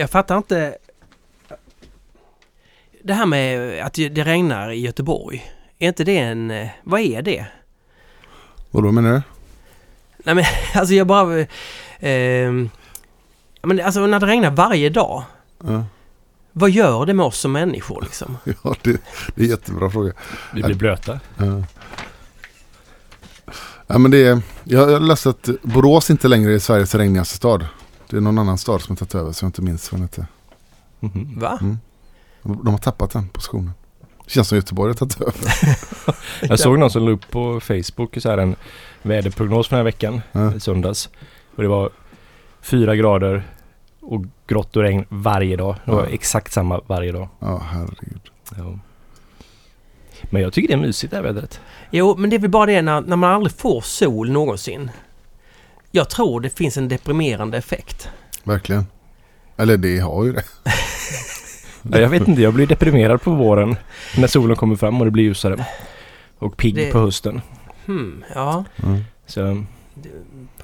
Jag fattar inte... Det här med att det regnar i Göteborg. Är inte det en... eh, Vad är det? Vadå menar du? Nej men alltså jag bara... ja, men alltså när det regnar varje dag. Ja, Vad gör det med oss som människor liksom? ja det, det är en jättebra fråga. Vi blir blöta. Ja. Ja, men det är, jag har läst att Borås inte längre är Sveriges regnigaste stad. Det är någon annan stad som har tagit över så jag inte minns vad den heter. Mhm. Va? Mm. De de har tappat den positionen. Det känns som Göteborg har tagit över. Jag såg någon som la upp på Facebook så här en väderprognos för den här veckan Ja. i söndags. Och det var fyra grader och grått och regn varje dag. Det var Ja. exakt samma varje dag. Ja, herregud. Ja. Men jag tycker det är mysigt det här vädret. Jo, men det är väl bara det när, när man aldrig får sol någonsin. Jag tror det finns en deprimerande effekt. Verkligen. Eller det har ju det. Ja, jag vet inte, jag blir deprimerad på våren när solen kommer fram och det blir ljusare. Och pigg Det- på hösten. Hmm, ja. Mm. Så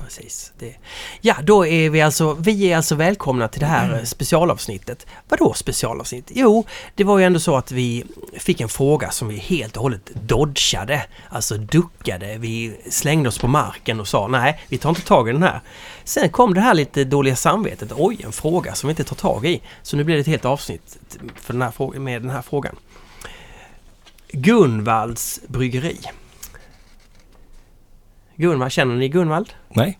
Precis. Det. Ja, då är vi alltså, vi är alltså välkomna till det här eh, specialavsnittet. Vadå specialavsnitt? Jo, det var ju ändå så att vi fick en fråga som vi helt och hållet dodgade. Alltså duckade. Vi slängde oss på marken och sa nej, vi tar inte tag i den här. Sen kom det här lite dåliga samvetet. Oj, en fråga som vi inte tar tag i. Så nu blir det ett helt avsnitt för den här med den här frågan. Gunvalds bryggeri. Gunvald, känner ni Gunvald? nej.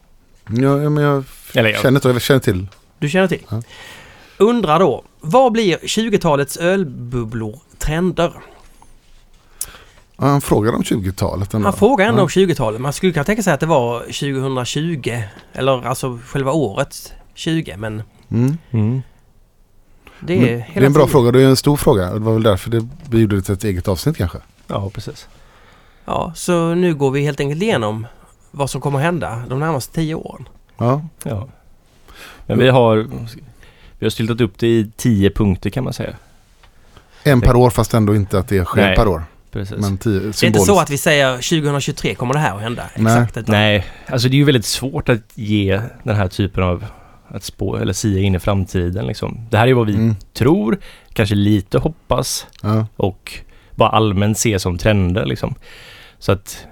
Ja, ja, men jag Eller jag, känner jag känner till. Du känner till? Ja. Undrar då, vad blir 20-talets ölbubblor trender? Ja, han frågade om 20-talet ändå. Han frågar ändå ja. om 20-talet. Man skulle kunna tänka sig att det var 2020. Eller alltså själva året 20. Men Mm. mm. det är Men Det är en bra tiden. fråga, det är en stor fråga. Det var väl därför det, vi gjorde det till ett eget avsnitt kanske. Ja, precis. Ja, så nu går vi helt enkelt igenom vad som kommer hända de närmaste 10 åren. Ja, Ja. Men vi har, vi har styltat upp det i tio punkter kan man säga. en per år fast ändå inte att det sker Nej. per år. Precis. Men tio, Det är inte så att vi säger 2023 kommer det här att hända. Nej. Exakt. Utan, Nej, alltså det är ju väldigt svårt att ge den här typen av att spå eller sia in i framtiden liksom. Det här är vad vi Mm. tror, kanske lite hoppas Ja. och bara allmänt se som trender liksom. Så att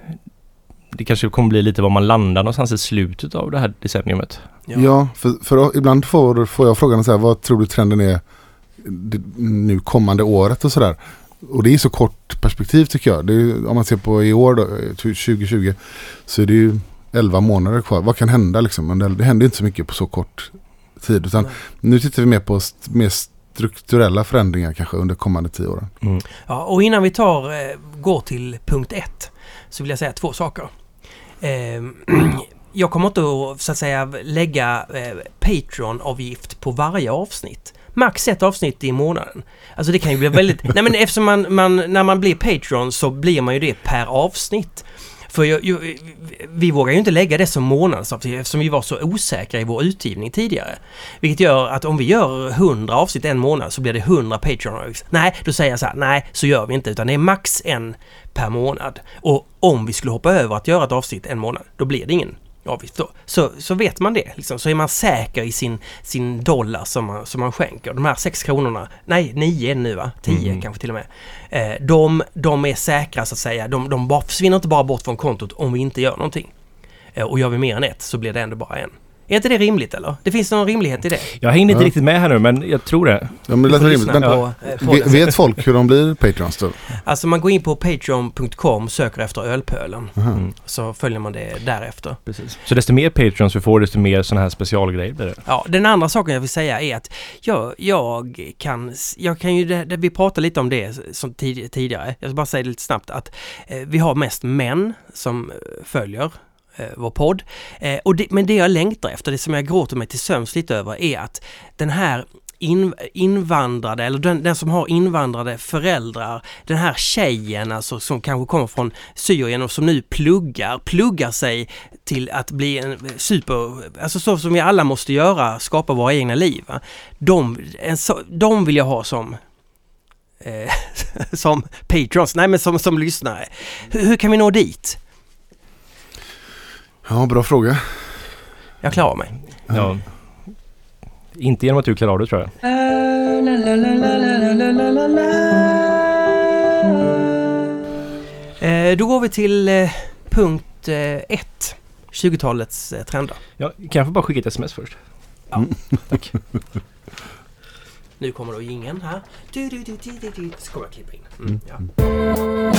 det kanske kommer bli lite var man landar någonstans i slutet av det här decenniumet. Ja, för, för ibland får, får jag frågan så här, vad tror du trenden är det, nu kommande året och sådär. Och det är så kort perspektiv tycker jag. Det är, om man ser på i år då, eh, 2020 så är det ju 11 månader kvar. Vad kan hända liksom? Men det, det händer inte så mycket på så kort tid. Utan Nej. nu tittar vi mer på st- mer strukturella förändringar kanske under kommande tio åren. Mm. Ja, och innan vi tar, eh, går till punkt ett så vill jag säga två saker. Eh, jag kommer inte att, så att säga lägga eh, Patreon-avgift på varje avsnitt. Max ett avsnitt i månaden. Alltså det kan ju bli väldigt... nej men eftersom man, man, när man blir Patreon så blir man ju det per avsnitt. För jag, jag, vi vågar ju inte lägga det som månadsavsnitt eftersom vi var så osäkra i vår utgivning tidigare. Vilket gör att om vi gör 100 avsnitt en månad så blir det 100 patreon Nej, då säger jag så här, nej så gör vi inte utan det är max en per månad. Och om vi skulle hoppa över att göra ett avsnitt en månad, då blir det ingen avgift då. Så, så vet man det liksom. Så är man säker i sin, sin dollar som man, som man skänker. De här 6 kronorna, nej 9 är det nu va? 10 Mm. kanske till och med. Eh, de, de är säkra så att säga. De, de bara försvinner inte bara bort från kontot om vi inte gör någonting. Eh, och gör vi mer än ett så blir det ändå bara en. Är inte det rimligt eller? Det finns någon rimlighet i det? Jag hängde inte Ja. riktigt med här nu men jag tror det. Ja, men det rimligt. Men, på, podden. vet folk hur de blir Patreons då? Alltså man går in på patreon.com, söker efter ölpölen. Mm. Så följer man det därefter. Precis. Så desto mer Patreons vi får desto mer sådana här specialgrejer blir det. Ja, den andra saken jag vill säga är att jag, jag kan, jag kan ju, det, det, vi pratade lite om det som tid, tidigare. Jag ska bara säga det lite snabbt att eh, vi har mest män som eh, följer eh, vår podd. Eh, och det, men det jag längtar efter, det som jag gråter mig till sömns lite över är att den här in, invandrade, eller den, den som har invandrade föräldrar, den här tjejen alltså som kanske kommer från Syrien och som nu pluggar, pluggar sig till att bli en super, alltså så som vi alla måste göra, skapa våra egna liv. Va? De, en, så, de vill jag ha som eh, som patrons, nej men som, som lyssnare. Hur, hur kan vi nå dit? Ja, bra fråga. Jag klarar mig. Ja. Inte genom att du klarar av det tror jag. Eh, då går vi till eh, punkt 1. 20-talets eh, trender. Ja, kan jag få bara skicka ett sms först? Ja. Tack. Nu kommer då ingen här. Du, du, du, du, du, du. Så kommer jag klippa in. Mm, Mm.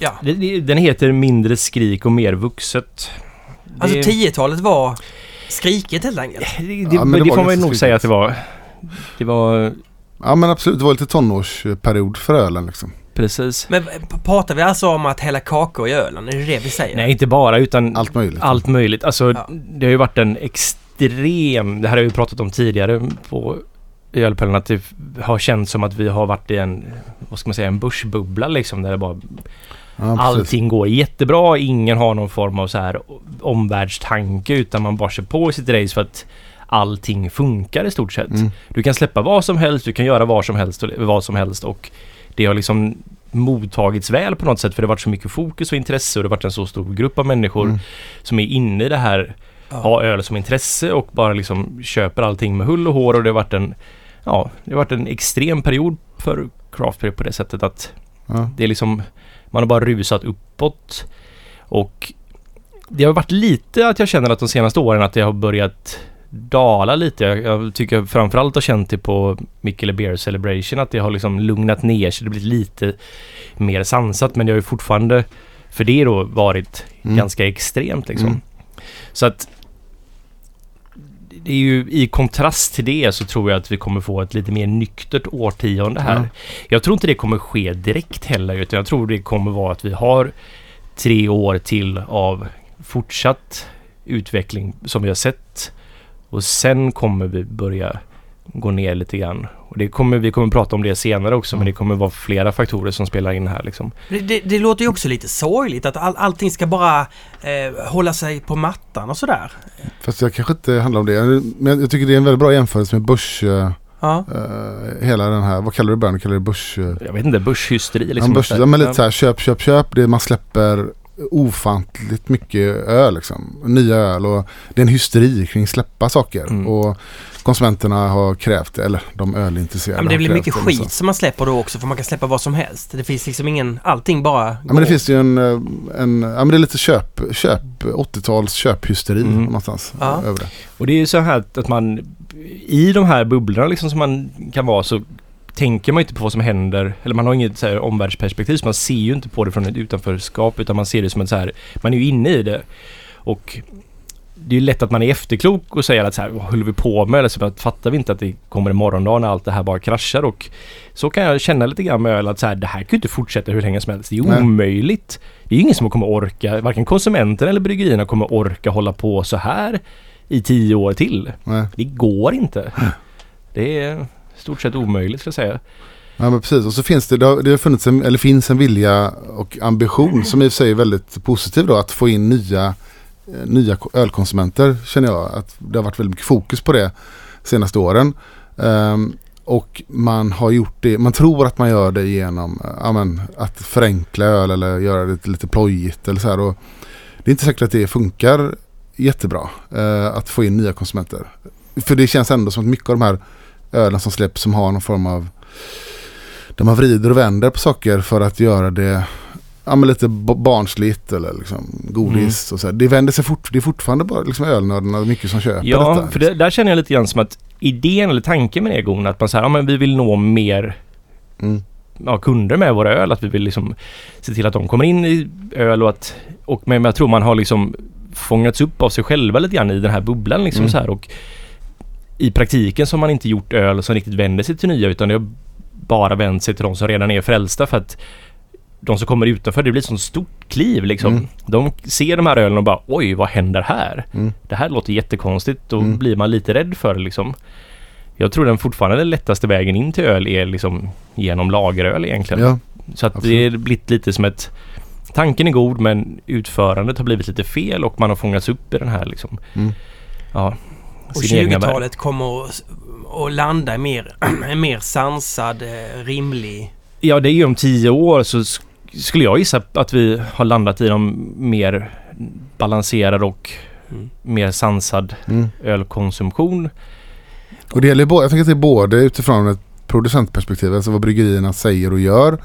Ja. Den heter Mindre skrik och mer vuxet. Det- alltså 10-talet var skriket helt enkelt. Det, det, Ja, men det, det får man nog säga att det var. Det var Ja men absolut, det var lite tonårsperiod för ölen liksom. precis. Men p- pratar vi alltså om att hälla kakor i ölen? Är det det vi säger? Nej, inte bara utan Allt möjligt. allt möjligt. Alltså, Ja. det har ju varit en extrem... Det här har vi pratat om tidigare på i Ölpöllen att det har känts som att vi har varit i en, vad ska man säga, en börsbubbla liksom där det bara Ja, allting går jättebra. Ingen har någon form av så här omvärldstanke utan man bara kör på i sitt race för att allting funkar i stort sett. Mm. Du kan släppa vad som helst, du kan göra vad som helst och vad som helst och det har liksom mottagits väl på något sätt för det har varit så mycket fokus och intresse och det har varit en så stor grupp av människor Mm. som är inne i det här, Ja. har öl som intresse och bara liksom köper allting med hull och hår och det har varit en, ja, det har varit en extrem period för craft på det sättet att Ja. det är liksom, man har bara rusat uppåt och det har varit lite att jag känner att de senaste åren att det har börjat dala lite. Jag, jag tycker framförallt har känt det på Mikkele Beer Celebration att det har liksom lugnat ner sig. Det har blivit lite mer sansat men det har ju fortfarande för det då varit Mm. ganska extremt liksom. Mm. Så att det är ju i kontrast till det så tror jag att vi kommer få ett lite mer nyktert årtionde här. Ja. Jag tror inte det kommer ske direkt heller utan jag tror det kommer vara att vi har tre år till av fortsatt utveckling som vi har sett. Och sen kommer vi börja gå ner lite grann. Och det kommer, vi kommer prata om det senare också men det kommer vara flera faktorer som spelar in här liksom. Det, det, det låter ju också lite sorgligt att all, allting ska bara eh, hålla sig på mattan och sådär. Fast jag kanske inte handlar om det. Men jag tycker det är en väldigt bra jämförelse med börs... eh, Ja. eh, hela den här, vad kallar du det början? Kallar du det börs... eh, Jag vet inte, börshysteri ja, liksom. börs ja, men lite så här köp, köp, köp. Det man släpper ofantligt mycket öl liksom. Nya öl och det är en hysteri kring släppa saker. Mm. Och konsumenterna har krävt det, eller de ölintresserade Ja, men det blir mycket det, skit liksom. som man släpper då också för man kan släppa vad som helst. Det finns liksom ingen, allting bara Ja men det finns ju en, eh, en ja men det är lite köp, köp 80-tals köphysteri Mm. någonstans Ja. över det. Och det är ju så här att, att man i de här bubblorna liksom som man kan vara så tänker man inte på vad som händer. Eller man har inget så här omvärldsperspektiv så man ser ju inte på det från ett utanförskap utan man ser det som ett så här, man är ju inne i det. Och det är ju lätt att man är efterklok och säger att så här, vad håller vi på med? Eller så att fattar vi inte att det kommer en morgondag när allt det här bara kraschar och så kan jag känna lite grann med öl att så här, det här kan ju inte fortsätta hur länge som helst. Det är Nej. omöjligt. Det är ingen som kommer orka, varken konsumenten eller bryggerierna kommer orka hålla på så här i tio år till. Nej. Det går inte. Det är stort sett omöjligt ska jag säga. Ja men precis och så finns det, det har, det har funnits en, eller finns en vilja och ambition som i och för sig är väldigt positiv då att få in nya, Eh, nya ölkonsumenter känner jag. Att det har varit väldigt mycket fokus på det senaste åren. Um, och man har gjort det, man tror att man gör det genom eh, ja, men, att förenkla öl eller göra det lite, lite plojigt eller så här. Och det är inte säkert att det funkar jättebra eh, att få in nya konsumenter. För det känns ändå som att mycket av de här ölen som släpps som har någon form av där man vrider och vänder på saker för att göra det ja, men lite barnsligt eller liksom godis. Och så här. Det vänder sig fort, det är fortfarande bara liksom ölnördarna mycket som köper Ja, detta. för det, där känner jag lite grann som att idén eller tanken med god. Att man säger, ja men vi vill nå mer Mm. ja, kunder med våra öl. Att vi vill liksom se till att de kommer in i öl och att... Och, men jag tror man har liksom fångats upp av sig själva lite grann i den här bubblan liksom Mm. så här. Och i praktiken så har man inte gjort öl som riktigt vänder sig till nya utan det har bara vänt sig till de som redan är frälsta för att de som kommer utanför, det blir ett sånt stort kliv liksom. Mm. De ser de här ölen och bara oj, vad händer här? Mm. Det här låter jättekonstigt. Då Mm. blir man lite rädd för det liksom. Jag tror den fortfarande den lättaste vägen in till öl är liksom genom lageröl egentligen. Ja, Så att absolut. det är blivit lite som ett... Tanken är god men utförandet har blivit lite fel och man har fångats upp i den här liksom... Mm. Ja. Och sin egna värld. 20-talet kommer att, landa i mer, en mer sansad, eh, rimlig... Ja, det är ju om tio år så skulle jag gissa att vi har landat i de mer balanserad och Mm. mer sansad Mm. ölkonsumtion. Och det gäller både, jag tänker det både utifrån ett producentperspektiv, alltså vad bryggerierna säger och gör.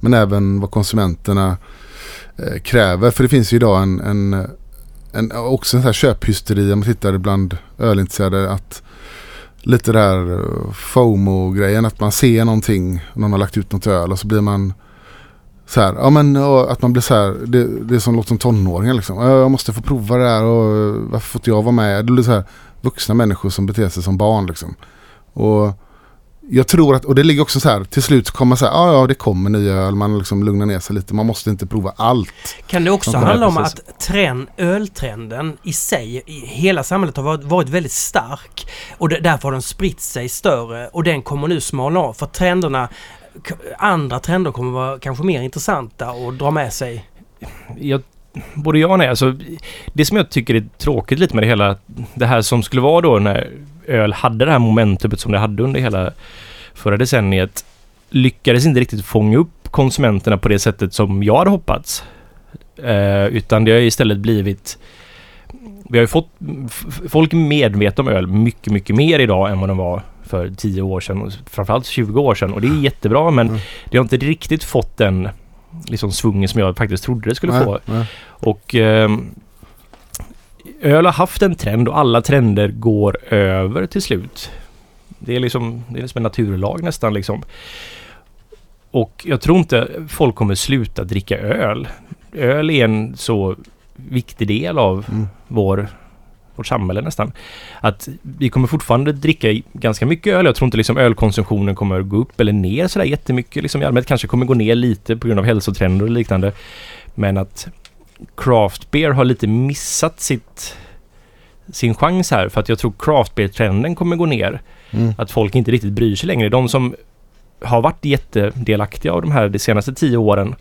Men även vad konsumenterna eh, kräver. För det finns ju idag en, en, en också en sån här köphysteri om man tittar bland ölintresserade. Att lite där eh, FOMO-grejen, att man ser någonting, någon har lagt ut något öl och så blir man så här, ja men att man blir så här, det, det är som låter som tonåringar liksom. Ja, Jag måste få prova det här och varför får inte jag vara med? Det blir så här vuxna människor som beter sig som barn liksom. Och jag tror att, och det ligger också så här, till slut kommer så här, ja ja det kommer nya öl, man liksom lugnar ner sig lite, man måste inte prova allt. Kan det också handla om precis. att trend, öltrenden i sig, i hela samhället har varit, varit väldigt stark och det, därför har den spritt sig större och den kommer nu smalna av för trenderna Andra trender kommer vara kanske mer intressanta och dra med sig. jag, både ja och nej. Alltså, det som jag tycker är tråkigt lite med det hela, det här som skulle vara då när öl hade det här momentumet som det hade under hela förra decenniet, lyckades inte riktigt fånga upp konsumenterna på det sättet som jag hade hoppats. Eh, utan det har istället blivit vi har ju fått, folk är medvetna om öl mycket, mycket mer idag än vad de var för 10 år sedan och framförallt 20 år sedan och det är jättebra men Mm. det har inte riktigt fått den liksom svungen som jag faktiskt trodde det skulle Nej, få. nej. Och ehm, öl har haft en trend och alla trender går över till slut. Det är liksom, det är liksom en naturlag nästan liksom. Och jag tror inte folk kommer sluta dricka öl. Öl är en så viktig del av Mm. vår, vårt samhälle nästan. Att vi kommer fortfarande dricka ganska mycket öl. Jag tror inte liksom ölkonsumtionen kommer gå upp eller ner sådär jättemycket. Liksom I allmänhet kanske kommer gå ner lite på grund av hälsotrender och liknande. Men att craft beer har lite missat sitt sin chans här för att jag tror craft beer-trenden kommer gå ner. Mm. Att folk inte riktigt bryr sig längre. De som har varit jättedelaktiga av de här de senaste tio åren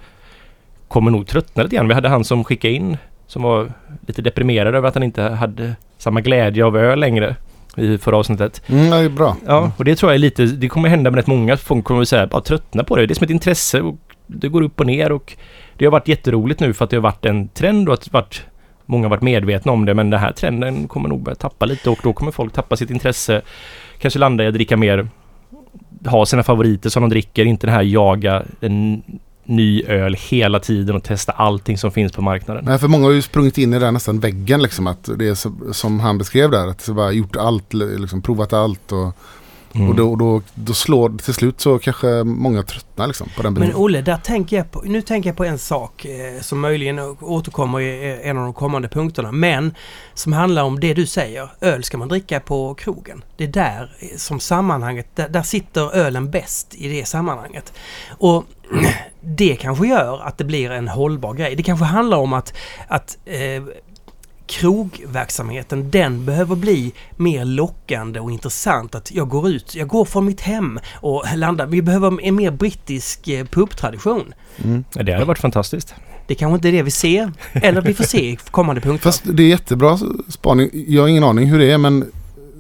kommer nog tröttna lite grann. Vi hade han som skickade in som var lite deprimerad över att han inte hade samma glädje av öl längre i förra avsnittet. Mm, det är bra. Ja, och det tror jag är lite, det kommer hända med rätt många. Folk kommer säga, bara tröttna på det. Det är som ett intresse och det går upp och ner och det har varit jätteroligt nu för att det har varit en trend och att varit, många har varit medvetna om det. Men den här trenden kommer nog börja tappa lite och då kommer folk tappa sitt intresse. Kanske landa i att dricka mer, ha sina favoriter som de dricker, inte den här jaga en ny öl hela tiden och testa allting som finns på marknaden. Nej, för många har ju sprungit in i den nästan väggen liksom. Att det är så, som han beskrev där. Att det bara gjort allt, liksom, provat allt. Och, Mm. och då, då, då slår till slut så kanske många tröttnar liksom på den Men biten. Olle, där tänker jag på, nu tänker jag på en sak eh, som möjligen återkommer i en av de kommande punkterna. Men som handlar om det du säger. Öl ska man dricka på krogen. Det är där eh, som sammanhanget, där, där sitter ölen bäst i det sammanhanget. Och det kanske gör att det blir en hållbar grej. Det kanske handlar om att, att eh, krogverksamheten den behöver bli mer lockande och intressant. Att jag går ut, jag går från mitt hem och landar. Vi behöver en mer brittisk eh, pubtradition. Mm. Ja, det hade varit fantastiskt. Det kanske inte är det vi ser. Eller vi får se i kommande punkter. Fast det är jättebra spaning. Jag har ingen aning hur det är men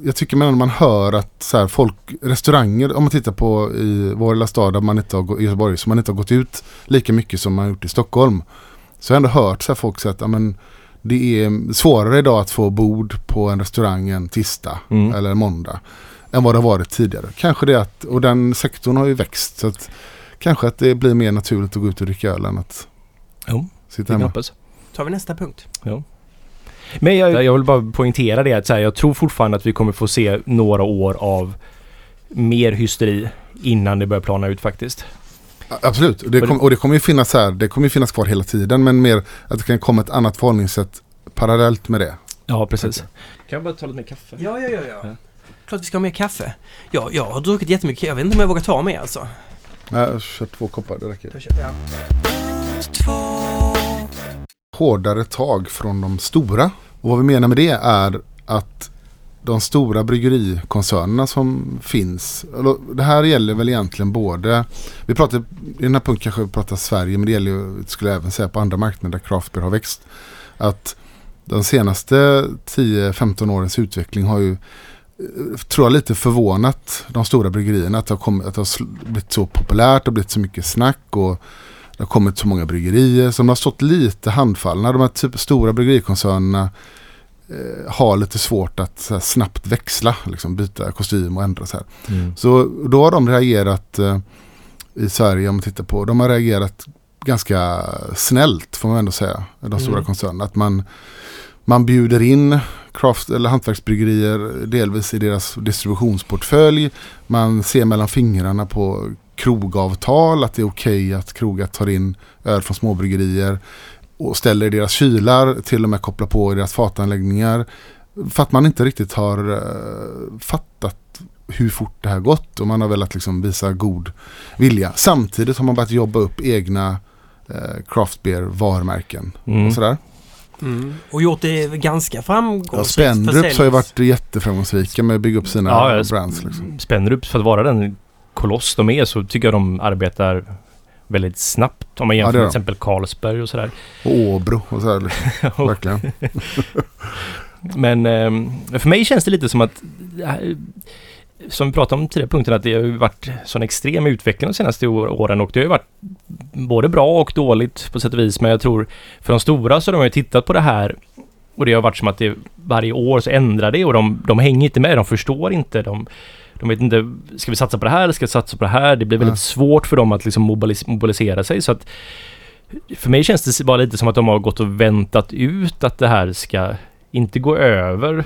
jag tycker man, man hör att så här, folk, restauranger, om man tittar på i vår lilla stad där man inte har, i Göteborg, som man inte har gått ut lika mycket som man har gjort i Stockholm. Så har jag ändå hört så här, folk säga att ja, men, det är svårare idag att få bord på en restaurang en tisdag Mm. eller en måndag än vad det har varit tidigare. Kanske det att, och den sektorn har ju växt så att kanske att det blir mer naturligt att gå ut och dricka öl än att Jo, sitta hemma. hoppas. tar vi nästa punkt. Men jag, jag vill bara poängtera det att så här, jag tror fortfarande att vi kommer få se några år av mer hysteri innan det börjar plana ut faktiskt. Absolut, och det, kom, och det kommer ju finnas här, det kommer ju finnas kvar hela tiden men mer att det kan komma ett annat förhållningssätt parallellt med det. Ja, precis. Kan jag bara ta lite mer kaffe? Ja, ja, ja, ja. Ja. Klart vi ska ha mer kaffe. Ja, jag har druckit jättemycket. Jag vet inte om jag vågar ta mer alltså. Jag har kört två koppar, det räcker. Då köper jag. Hårdare tag från de stora. Och vad vi menar med det är att de stora bryggerikoncernerna som finns. Det här gäller väl egentligen både, vi pratar, i den här punkten kanske vi pratar Sverige men det gäller ju, skulle jag även säga på andra marknader där craft beer har växt. Att de senaste 10-15 årens utveckling har ju eh, tror jag lite förvånat de stora bryggerierna att det har, kommit, att det har blivit så populärt och blivit så mycket snack och det har kommit så många bryggerier som har stått lite handfallna. De här typ stora bryggerikoncernerna eh, har lite svårt att här, snabbt växla, liksom, byta kostym och ändra så här. Mm. Så då har de reagerat eh, i Sverige om man tittar på, de har reagerat ganska snällt får man ändå säga, de stora Mm. koncernerna. Att man, man bjuder in craft eller hantverksbryggerier delvis i deras distributionsportfölj. Man ser mellan fingrarna på krogavtal, att det är okej att krogar tar in öl från småbryggerier och ställer i deras kylar, till och med kopplar på i deras fatanläggningar. För att man inte riktigt har eh, fattat hur fort det här gått och man har velat liksom visa god vilja. Samtidigt har man börjat jobba upp egna eh, craft beer varumärken Mm. och sådär. Mm. Och gjort det ganska Ja, framgångsrikt. Spendrups har ju varit jätteframgångsrika med att bygga upp sina Ja, ja, brands. Liksom. Spännerups, för att vara den koloss de är så tycker jag de arbetar väldigt snabbt. Om man jämför gör med till exempel Carlsberg och sådär. Och Åbro och sådär. Liksom. Verkligen. Men ehm, för mig känns det lite som att här- som vi pratade om tidigare punkten att det har ju varit sån extrem utveckling de senaste år- åren och det har ju varit både bra och dåligt på sätt och vis. Men jag tror för de stora så har de ju tittat på det här och det har varit som att det varje år så ändrar det och de, de hänger inte med, de förstår inte. De, de vet inte, ska vi satsa på det här eller ska vi satsa på det här? Det blir väldigt svårt för dem att liksom mobilis- mobilisera sig så att för mig känns det bara lite som att de har gått och väntat ut att det här ska inte gå över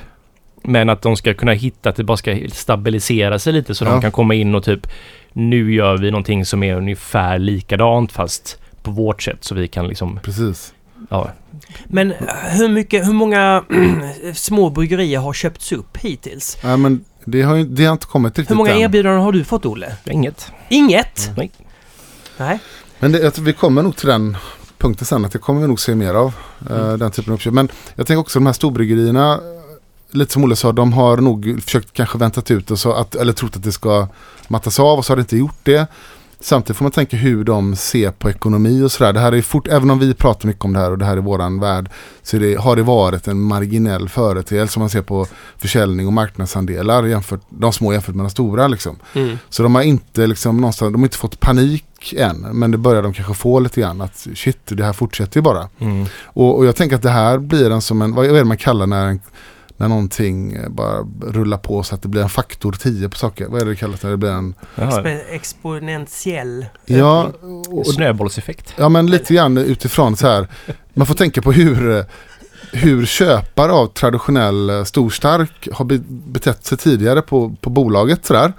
men att de ska kunna hitta att det bara ska stabilisera sig lite så Ja. de kan komma in och typ nu gör vi någonting som är ungefär likadant fast på vårt sätt så vi kan liksom Precis. ja, Men hur, mycket, hur många små bryggerier har köpts upp hittills? Ja, men det har, ju, det har inte kommit riktigt Hur många än. erbjudanden har du fått, Olle? inget. Inget? Nej. Nej. Men det, jag vi kommer nog till den punkten sen att det kommer vi nog se mer av. eh, Mm. Den typen av uppköp. Men jag tänker också de här storbryggerierna. Lite som Olle sa, de har nog försökt kanske väntat ut och så att, eller trott att det ska mattas av och så har det inte gjort det. Samtidigt får man tänka hur de ser på ekonomi och sådär. Det här är fort, även om vi pratar mycket om det här och det här är våran värld. Så det, har det varit en marginell företeelse om man ser på försäljning och marknadsandelar jämfört, de små jämfört med de stora liksom. Mm. Så de har inte liksom någonstans, de har inte fått panik än. Men det börjar de kanske få lite grann att shit, det här fortsätter ju bara. Mm. Och, och jag tänker att det här blir en som en, vad är det man kallar när, en, när någonting bara rullar på så att det blir en faktor 10 på saker. Vad är det det kallas när det blir en... Exponentiell Ja, och, Snöbollseffekt. ja men lite grann utifrån så här. Man får tänka på hur, hur köpare av traditionell eh, storstark har be- betett sig tidigare på, på bolaget sådär.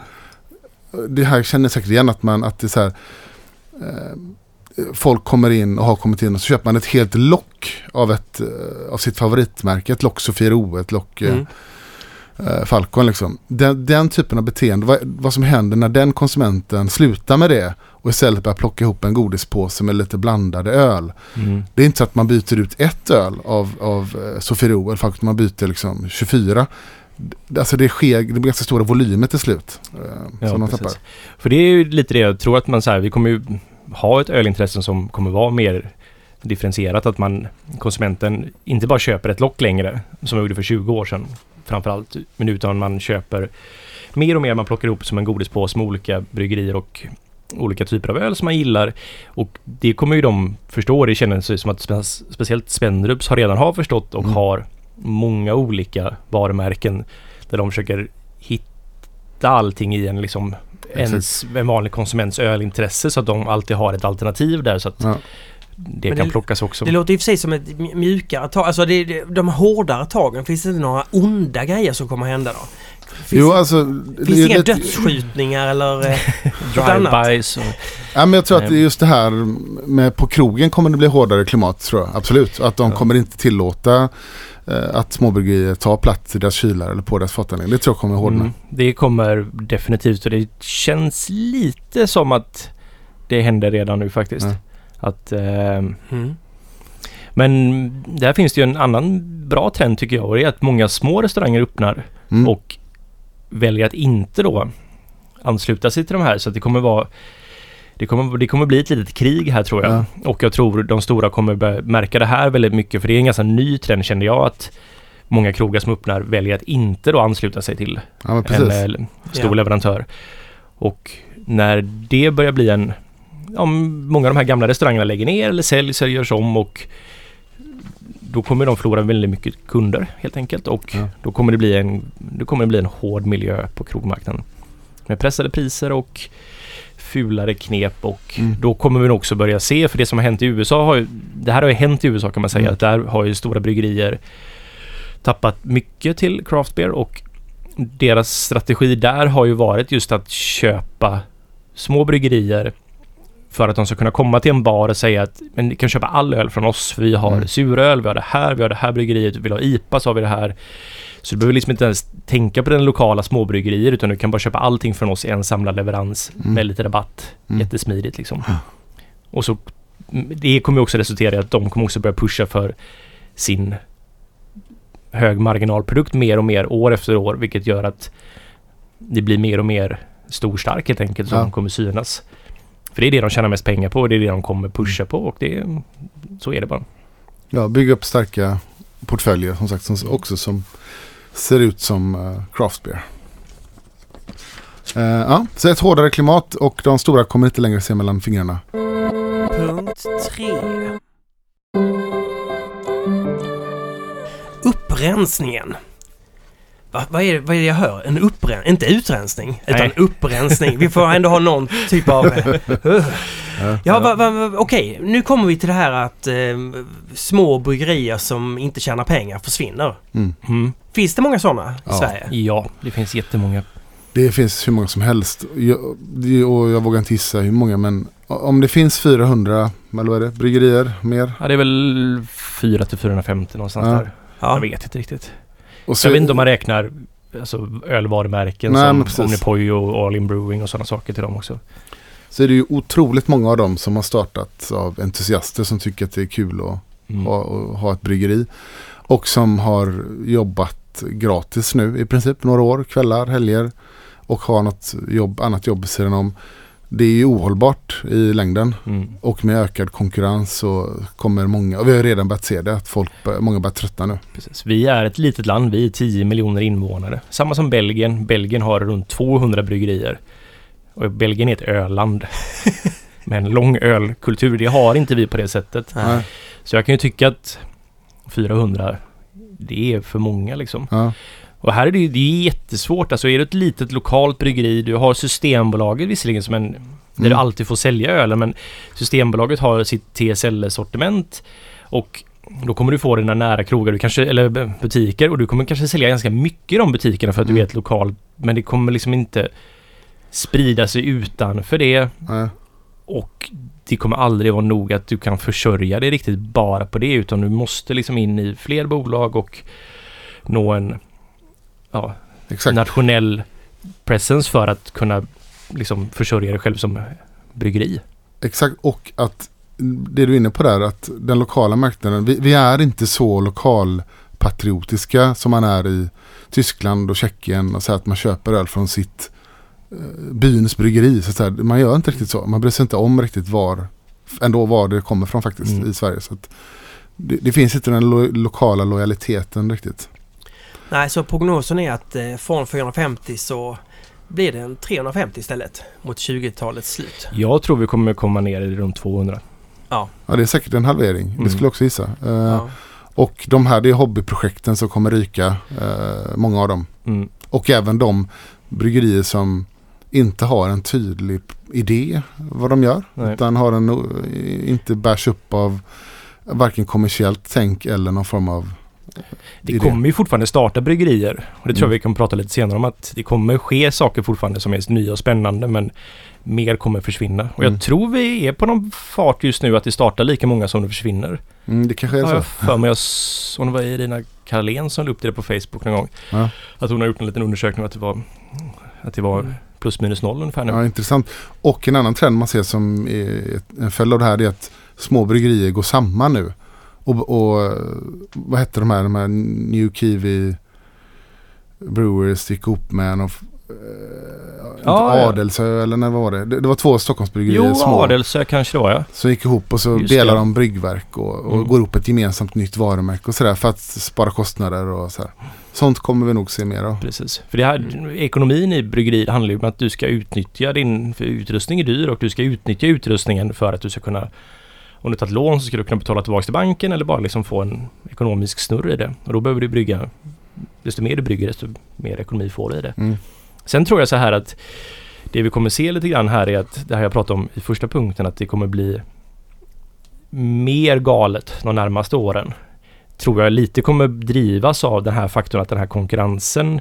Det här känner säkert igen att man, att det är så här. Eh, folk kommer in och har kommit in och så köper man ett helt lock av, ett, eh, av sitt favoritmärke. Ett lock Sofiero, ett lock eh, Mm. eh, Falcon liksom. Den, den typen av beteende, vad, vad som händer när den konsumenten slutar med det och istället börjar plocka ihop en godispåse med lite blandade öl. Mm. Det är inte så att man byter ut ett öl av, av eh, Sofiero eller faktiskt man byter liksom 24. D- Alltså det sker, det blir ganska stora volymer till slut. Eh, Ja, som precis. tappar. För det är ju lite det jag tror att man så här, vi kommer ju ha ett ölintresse som kommer vara mer differentierat. Att man, konsumenten, inte bara köper ett lock längre, som man gjorde för 20 år sedan framförallt, men utan man köper mer och mer, man plockar ihop som en godispåse med olika bryggerier och olika typer av öl som man gillar. Och det kommer ju de förstå. Det känns ju som att spe- speciellt Spendrups har redan har förstått och Mm. har många olika varumärken där de försöker hitta allting i en liksom ens, en vanlig konsuments ölintresse så att de alltid har ett alternativ där så att Ja. det Men kan det- plockas också. Det låter i och för sig som ett mj- mjukare tag. Alltså det, det, de hårdare tagen, finns det inte några onda grejer som kommer hända då? Finns, Jo, alltså, finns det inga dödsskjutningar eller eh? Drive-bys. Ja, men jag tror att Nej. det är just det här med på krogen kommer det bli hårdare klimat tror jag. Absolut. Att de Ja. kommer inte tillåta att småbryggerier tar plats i deras kylar eller på deras fatanläggning. Det tror jag kommer hårdna. Mm, det kommer definitivt och det känns lite som att det händer redan nu faktiskt. Ja. Att, ehm, Mm. men där finns det ju en annan bra trend tycker jag och det är att många små restauranger öppnar Mm. och väljer att inte då ansluta sig till de här så att det kommer vara det kommer, det kommer bli ett litet krig här tror jag. Ja. Och jag tror de stora kommer märka det här väldigt mycket för det är en ganska ny trend kände jag att många krogar som öppnar väljer att inte då ansluta sig till ja, en eh, stor Ja. leverantör. Och när det börjar bli en om många av de här gamla restaurangerna lägger ner eller säljs eller görs om och då kommer de förlora väldigt mycket kunder helt enkelt och Ja. då kommer det bli en, då kommer det bli en hård miljö på krogmarknaden. Med pressade priser och fulare knep och Mm. då kommer vi nog också börja se, för det som har hänt i USA har ju, det här har ju hänt i USA kan man säga, Mm. att där har ju stora bryggerier tappat mycket till craft beer och deras strategi där har ju varit just att köpa små bryggerier för att de ska kunna komma till en bar och säga att men ni kan köpa all öl från oss för vi har Mm. suröl, vi har det här, vi har det här bryggeriet, vill ha IPA så har vi det här. Så du behöver liksom inte ens tänka på den lokala småbryggerier utan du kan bara köpa allting från oss i en samlad leverans Mm. med lite rabatt. Mm. Jättesmidigt liksom. Ja. Och så det kommer också resultera i att de kommer också börja pusha för sin högmarginalprodukt mer och mer år efter år vilket gör att det blir mer och mer storstark helt enkelt som Ja. kommer synas. För det är det de tjänar mest pengar på och det är det de kommer pusha på och det så är det bara. Ja, bygga upp starka portföljer som sagt som, också som ser ut som uh, craft beer. Eh, ja, så ett hårdare klimat och de stora kommer inte längre se mellan fingrarna. Punkt 3. Upprensningen. Va, vad, är det, vad är det jag hör? En upprensning? Inte utrensning, utan Nej. upprensning. Vi får ändå ha någon typ av... Ja, va, va, va, okej. Nu kommer vi till det här att eh, små bryggerier som inte tjänar pengar försvinner. Mm. Mm. Finns det många sådana i Ja. Sverige? Ja, det finns jättemånga. Det finns hur många som helst. Jag, och jag vågar inte gissa hur många men om det finns 400 eller vad är det, bryggerier mer. Ja, det är väl 4 till 450 någonstans Ja. där. Jag Ja. vet inte riktigt. Så, Jag vet inte om man räknar alltså, ölvarumärken Nej, som. Omnipoy och All In Brewing och sådana saker till dem också. så är det ju otroligt många av dem som har startat av entusiaster som tycker att det är kul att Mm. ha, ha ett bryggeri. Och som har jobbat gratis nu i princip några år, kvällar, helger. Och har något jobb, annat jobb vid sidan om. Det är ju ohållbart i längden. Mm. Och med ökad konkurrens så kommer många, och vi har redan börjat se det, att folk, många börjar tröttna nu. Precis. Vi är ett litet land, vi är 10 miljoner invånare. Samma som Belgien. Belgien har runt 200 bryggerier. Och Belgien är ett öland. Med en lång ölkultur. Det har inte vi på det sättet. Nej. Så jag kan ju tycka att 400, det är för många liksom. Ja, Och här är det ju det är jättesvårt. Alltså är du ett litet lokalt bryggeri, du har Systembolaget visserligen som en... Där Mm. du alltid får sälja ölen men Systembolaget har sitt TSL-sortiment och då kommer du få dina nära krogar, du kanske, eller butiker och du kommer kanske sälja ganska mycket i de butikerna för att du Mm. är ett lokalt men det kommer liksom inte sprida sig utanför det nej. och det kommer aldrig vara nog att du kan försörja dig riktigt bara på det utan du måste liksom in i fler bolag och nå en ja, exakt. nationell presence för att kunna liksom försörja dig själv som bryggeri. Exakt, och att det du är inne på där, att den lokala marknaden, vi, vi är inte så lokalpatriotiska som man är i Tyskland och Tjeckien och så att man köper öl från sitt eh, byns bryggeri. Så att. Man gör inte riktigt så. Man bryr sig inte om riktigt var, ändå var det kommer från faktiskt Mm. i Sverige. Så det, det finns inte den lo, lokala lojaliteten riktigt. Nej, så prognosen är att eh, från 450 så blir det en 350 istället mot 20-talets slut. Jag tror vi kommer komma ner i runt 200. Ja, det är säkert en halvering. Mm. Det skulle jag också gissa. Eh, Ja. Och de här, det är hobbyprojekten som kommer ryka. eh, många av dem. Mm. Och även de bryggerier som inte har en tydlig idé vad de gör. Nej. Utan har en, eh, inte bärs upp av varken kommersiellt tänk eller någon form av... Det kommer ju fortfarande starta bryggerier. Och det tror jag Mm. vi kan prata lite senare om att det kommer ske saker fortfarande som är nya och spännande men mer kommer försvinna. Och Mm. jag tror vi är på någon fart just nu att det startar lika många som det försvinner. Mm, det kanske är så. jag för mig, jag s- om det var Irina Karlén som la upp det på Facebook någon gång. Ja. Att hon har gjort en liten undersökning att det var, att det var plus minus noll ungefär nu. Ja, intressant. Och en annan trend man ser som är en följd av det här är att små bryggerier går samman nu. Och, och vad hette de här, de här New Kiwi Brewers gick ihop med Ja, inte ja. Adelsö eller när var det? det? Det var två Stockholmsbryggerier Jo, små. Adelsö kanske det var ja. Som gick ihop och så Just delar det. de bryggverk och, och Mm. går ihop ett gemensamt nytt varumärke och sådär för att spara kostnader och så här. Sånt kommer vi nog se mer av. Precis. För det här, ekonomin i bryggeriet handlar ju om att du ska utnyttja din... För utrustning är dyr och du ska utnyttja utrustningen för att du ska kunna... Om du tar ett lån så ska du kunna betala tillbaka till banken eller bara liksom få en ekonomisk snurr i det. Och då behöver du brygga... Desto mer du brygger desto mer ekonomi får du i det. Mm. Sen tror jag så här att det vi kommer se lite grann här är att det här jag pratade om i första punkten att det kommer bli mer galet de närmaste åren. Tror jag lite kommer drivas av den här faktorn att den här konkurrensen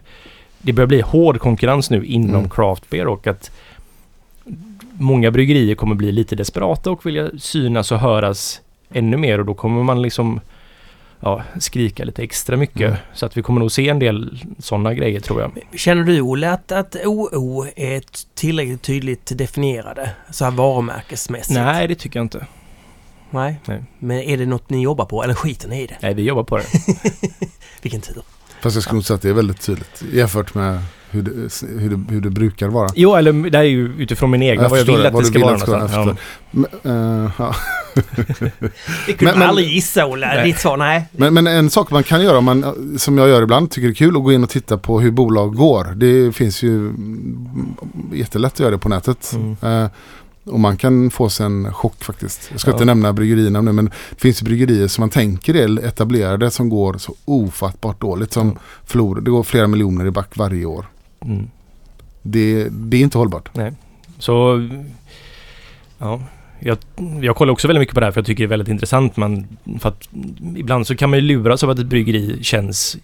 det börjar bli hård konkurrens nu inom Mm. craft beer och att många bryggerier kommer bli lite desperata och vilja synas och höras ännu mer och då kommer man liksom ja, skrika lite extra mycket. Mm. Så att vi kommer nog se en del sådana grejer tror jag. Känner du Olle att, att OO är tillräckligt tydligt definierade? Så här varumärkesmässigt? Nej, det tycker jag inte. Nej. Nej. Men är det något ni jobbar på? Eller skiter ni i det? Nej, vi jobbar på det. Vilken tur. Fast jag skulle nog säga att det är väldigt tydligt jämfört med hur det, hur det, hur det brukar vara. Jo, eller det är ju utifrån min egen, Jag vad jag vill det, att det ska vara någonstans. Ja. Men, eh, ja. Det kunde Men- man aldrig gissa Olle. Ditt svar, nej. Men, men en sak man kan göra, om man, som jag gör ibland, tycker det är kul att gå in och titta på hur bolag går. Det finns ju jättelätt att göra det på nätet. Mm. Eh, och man kan få sig en chock faktiskt. Jag ska Ja. inte nämna bryggerierna nu men det finns bryggerier som man tänker är etablerade som går så ofattbart dåligt. Som Ja. förlorar, det går flera miljoner i back varje år. Mm. Det, det är inte hållbart. Så, ja. Jag, jag kollar också väldigt mycket på det här för jag tycker det är väldigt intressant. Man, för att ibland så kan man ju luras av att ett bryggeri känns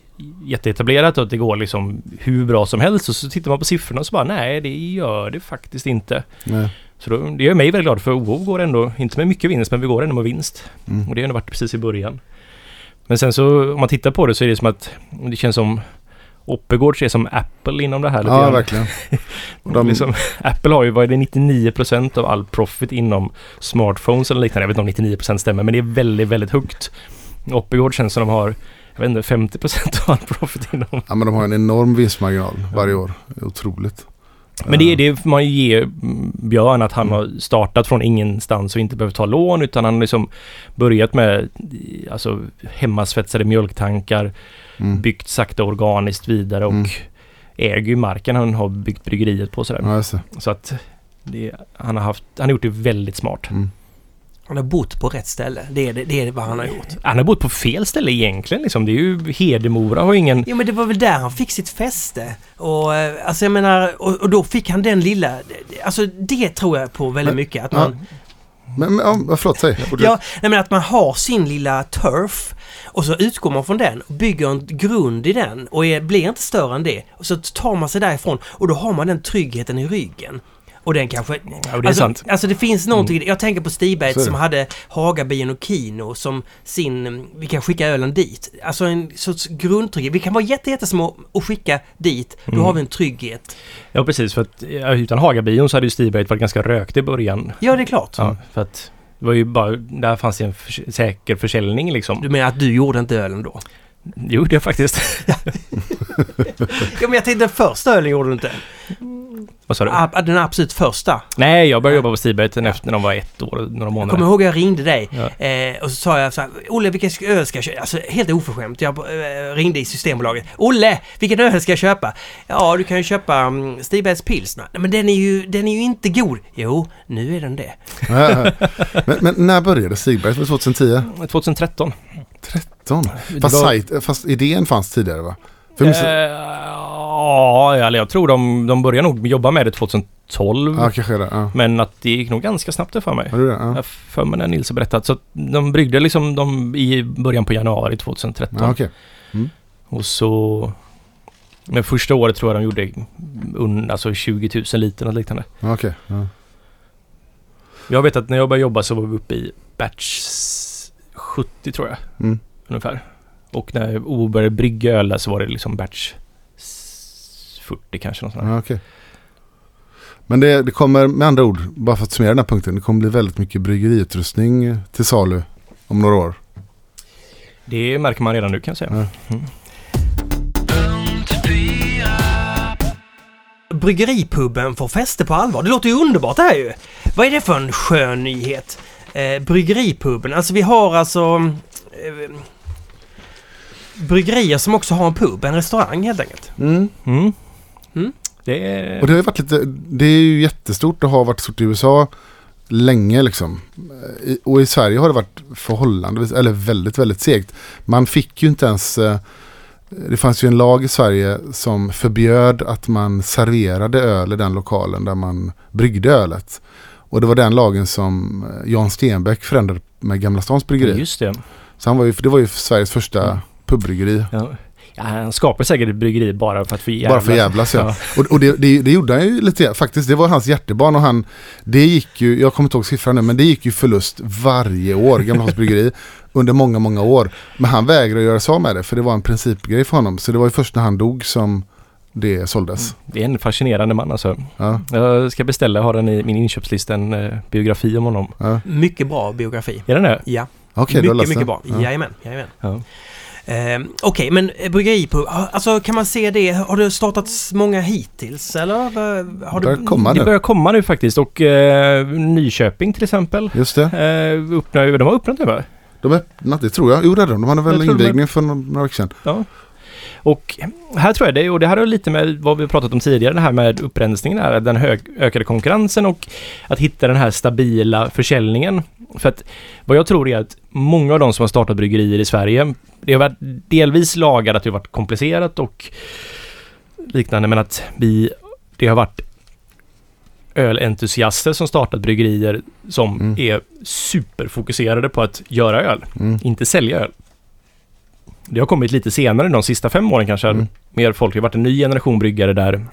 jätteetablerat och att det går liksom hur bra som helst. Och så tittar man på siffrorna och så bara nej, det gör det faktiskt inte. Nej. Så då, det gör mig väldigt glad för OO går ändå, inte med mycket vinst, men vi går ändå med vinst. Mm. Och det har ändå varit precis i början. Men sen så om man tittar på det så är det som att det känns som Oppegårds är som Apple inom det här. Ja, grann. verkligen. De... Liksom, Apple har ju, vad är det, 99% av all profit inom smartphones eller liknande. Jag vet inte om 99% stämmer, men det är väldigt, väldigt högt. Oppegård känns som de har, jag vet inte, 50% av all profit inom. Ja, men de har en enorm vinstmarginal varje år. Otroligt. Men det är det får man ju ge mm, Björn, att han Mm. har startat från ingenstans och inte behövt ta lån, utan han har liksom börjat med alltså, hemmasvetsade mjölktankar, Mm. byggt sakta organiskt vidare och Mm. äger ju marken han har byggt bryggeriet på sådär. Ja, det. Så att det, han, har haft, han har gjort det väldigt smart. Mm. Han har bott på rätt ställe. Det är, det, det är vad han har gjort. Han har bott på fel ställe egentligen liksom. Det är ju Hedemora har ingen... Jo men det var väl där han fick sitt fäste. Och eh, alltså jag menar, och, och då fick han den lilla... Alltså det tror jag på väldigt Men- mycket. Att man, Men, men ja, förlåt, säg. Ja, nej, men att man har sin lilla turf och så utgår man från den och bygger en grund i den och är, blir inte större än det. Och så tar man sig därifrån och då har man den tryggheten i ryggen. Och den kanske... Ja, det är alltså, sant. alltså det finns någonting, jag tänker på det. som hade Hagabien och Kino som sin, vi kan skicka ölen dit. Alltså en sorts grundtrygghet. Vi kan vara jätte, jättesmå och skicka dit. Då Mm. har vi en trygghet. Ja precis, för att utan Hagabion så hade ju Stigberget varit ganska rökt i början. Ja, det är klart. Ja, för att det var ju bara, där fanns det en förs säker försäljning liksom. Du menar att du gjorde inte ölen då? Jo, det är faktiskt. Ja, men jag tänkte den första ölen gjorde du inte. Vad sa du? Ah, Den absolut första. Nej, jag började jobba på Stigberget efter när de var ett år några Jag månader. kommer ihåg att jag ringde dig Ja. eh, och så sa jag så här, Olle vilken öl ska jag köpa? Alltså helt oförskämt. Jag eh, ringde i Systembolaget. Olle, vilken öl ska jag köpa? Ja, du kan ju köpa um, Stigbergs pilsner. Nej, men den är, ju, den är ju inte god. Jo, nu är den det. Men, men när började det 2010? 2013. 13? Det Fast, var- sajt, fast idén fanns tidigare va? För jag Eh, Ja, eller jag tror de, de började nog jobba med det 2012. Ja, kanske det. Ja. Men att det gick nog ganska snabbt för mig. Du det? Jag Ja. har för mig när Nils har berättat. Så de bryggde liksom de i början på januari 2013. Ja, okej. Och så... Men första året tror jag de gjorde un, alltså 20 000 liter och liknande. Ja. Ja. Jag vet att när jag började jobba så var vi uppe i batch 70 tror jag. Mm. Ungefär. Och när O började brygga öl där så var det liksom batch 40 kanske. Något sånt där. Ja, okej. Men det, det kommer med andra ord, bara för att summera den här punkten, det kommer bli väldigt mycket bryggeriutrustning till salu om några år. Det märker man redan nu kan jag säga. Ja. Mm. Bryggeripuben får fäste på allvar. Det låter ju underbart det här ju! Vad är det för en skön nyhet? Eh, Bryggeripuben, alltså vi har alltså... Eh, bryggerier som också har en pub, en restaurang helt enkelt. Mm. Mm. Mm. Det är... Och det har ju varit lite, det är ju jättestort och har varit stort i USA länge liksom. I- Och i Sverige har det varit förhållandevis, eller väldigt, väldigt segt. Man fick ju inte ens, eh, det fanns ju en lag i Sverige som förbjöd att man serverade öl i den lokalen där man bryggde ölet. Och det var den lagen som eh, Jan Stenbeck förändrade med Gamla Stans bryggeri. Just det. Så han var ju, det var ju Sveriges första Mm. pubbryggeri. Ja. Ja, han skapar säkert ett bryggeri bara för att få Bara för jävlas ja. Och, och det, det, det gjorde han ju lite, faktiskt det var hans hjärtebarn och han, det gick ju, jag kommer inte ihåg siffran nu, men det gick ju förlust varje år, Gamla bryggeri, under många, många år. Men han vägrade göra sig av med det, för det var en principgrej för honom. Så det var ju först när han dog som det såldes. Det är en fascinerande man alltså. Ja, Jag ska beställa, har den i min inköpslista, en eh, biografi om honom. ja. Mycket bra biografi. Är den det? Ja, har mycket, mycket bra. Ja. Jajamän, jajamän. Ja. Eh, Okej, men eh, bryggeripub, ha- alltså kan man se det? Har det startats många hittills eller? Har Börjar du... komma Det nu. börjar komma nu faktiskt och eh, Nyköping till exempel. Just det. Eh, öppnar, de har öppnat nu va? De öppnat, det tror jag. Jo, det hade de. De hade väl invigning för några några veckor sedan. Ja. Och här tror jag det, och det här har lite med vad vi har pratat om tidigare, det här med upprensningen, här, den hög, ökade konkurrensen och att hitta den här stabila försäljningen. För att vad jag tror är att många av de som har startat bryggerier i Sverige, det har varit delvis lagat att det har varit komplicerat och liknande, men att vi, det har varit ölentusiaster som startat bryggerier som Mm. är superfokuserade på att göra öl, Mm. inte sälja öl. Det har kommit lite senare, de sista fem åren kanske. Mm. Mer folk. Det har varit en ny generation bryggare där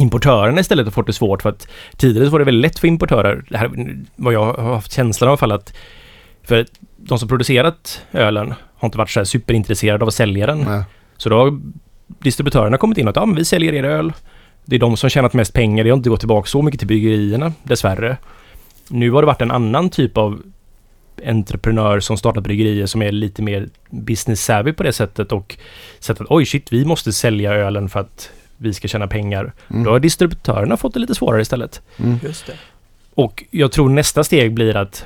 importörerna istället har fått det svårt för att tidigare var det väldigt lätt för importörer. Det här vad jag har haft känslan av i alla fall att för de som producerat ölen har inte varit så här superintresserade av att sälja den. Nej. Så då har distributörerna kommit in och att ja, men vi säljer er öl. Det är de som tjänat mest pengar. Det har inte gått tillbaka så mycket till bryggerierna, dessvärre. Nu har det varit en annan typ av entreprenör som startat bryggerier som är lite mer business savvy på det sättet och sett att oj shit, vi måste sälja ölen för att vi ska tjäna pengar. Mm. Då har distributörerna fått det lite svårare istället. Mm. Just det. Och jag tror nästa steg blir att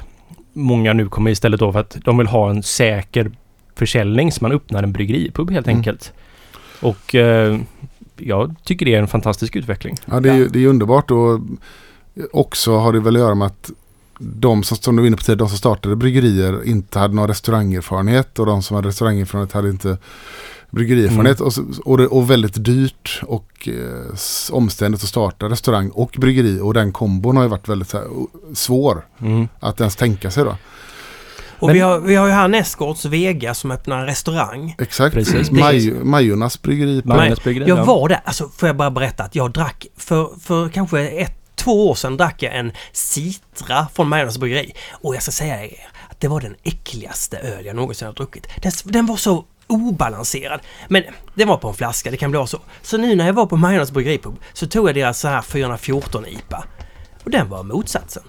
många nu kommer istället då för att de vill ha en säker försäljning så man öppnar en bryggeripub helt Mm. enkelt. Och eh, jag tycker det är en fantastisk utveckling. Ja, det är, det är underbart och också har det väl att göra med att de som, som du var inne på tidigare, de som startade bryggerier inte hade någon restaurangerfarenhet och de som hade restaurangerfarenhet hade inte bryggerierfarenhet och, så, och, det, och väldigt dyrt och eh, omständigt att starta restaurang och bryggeri och den kombon har ju varit väldigt så här, svår Mm. att ens tänka sig då. Och Men- vi, har, vi har ju här Näsgårds Vega som öppnar en restaurang. Exakt. Precis. Maj, Majornas bryggeri. Bryggeri. Jag ja. var där, alltså får jag bara berätta att jag drack för, för kanske ett, två år sedan drack jag en Citra från Majornas bryggeri. Och jag ska säga er att det var den äckligaste öl jag någonsin har druckit. Den, den var så obalanserad. Men den var på en flaska, det kan bli så. Så nu när jag var på Majornas bryggeripub så tog jag deras så här 414 IPA. Och den var motsatsen.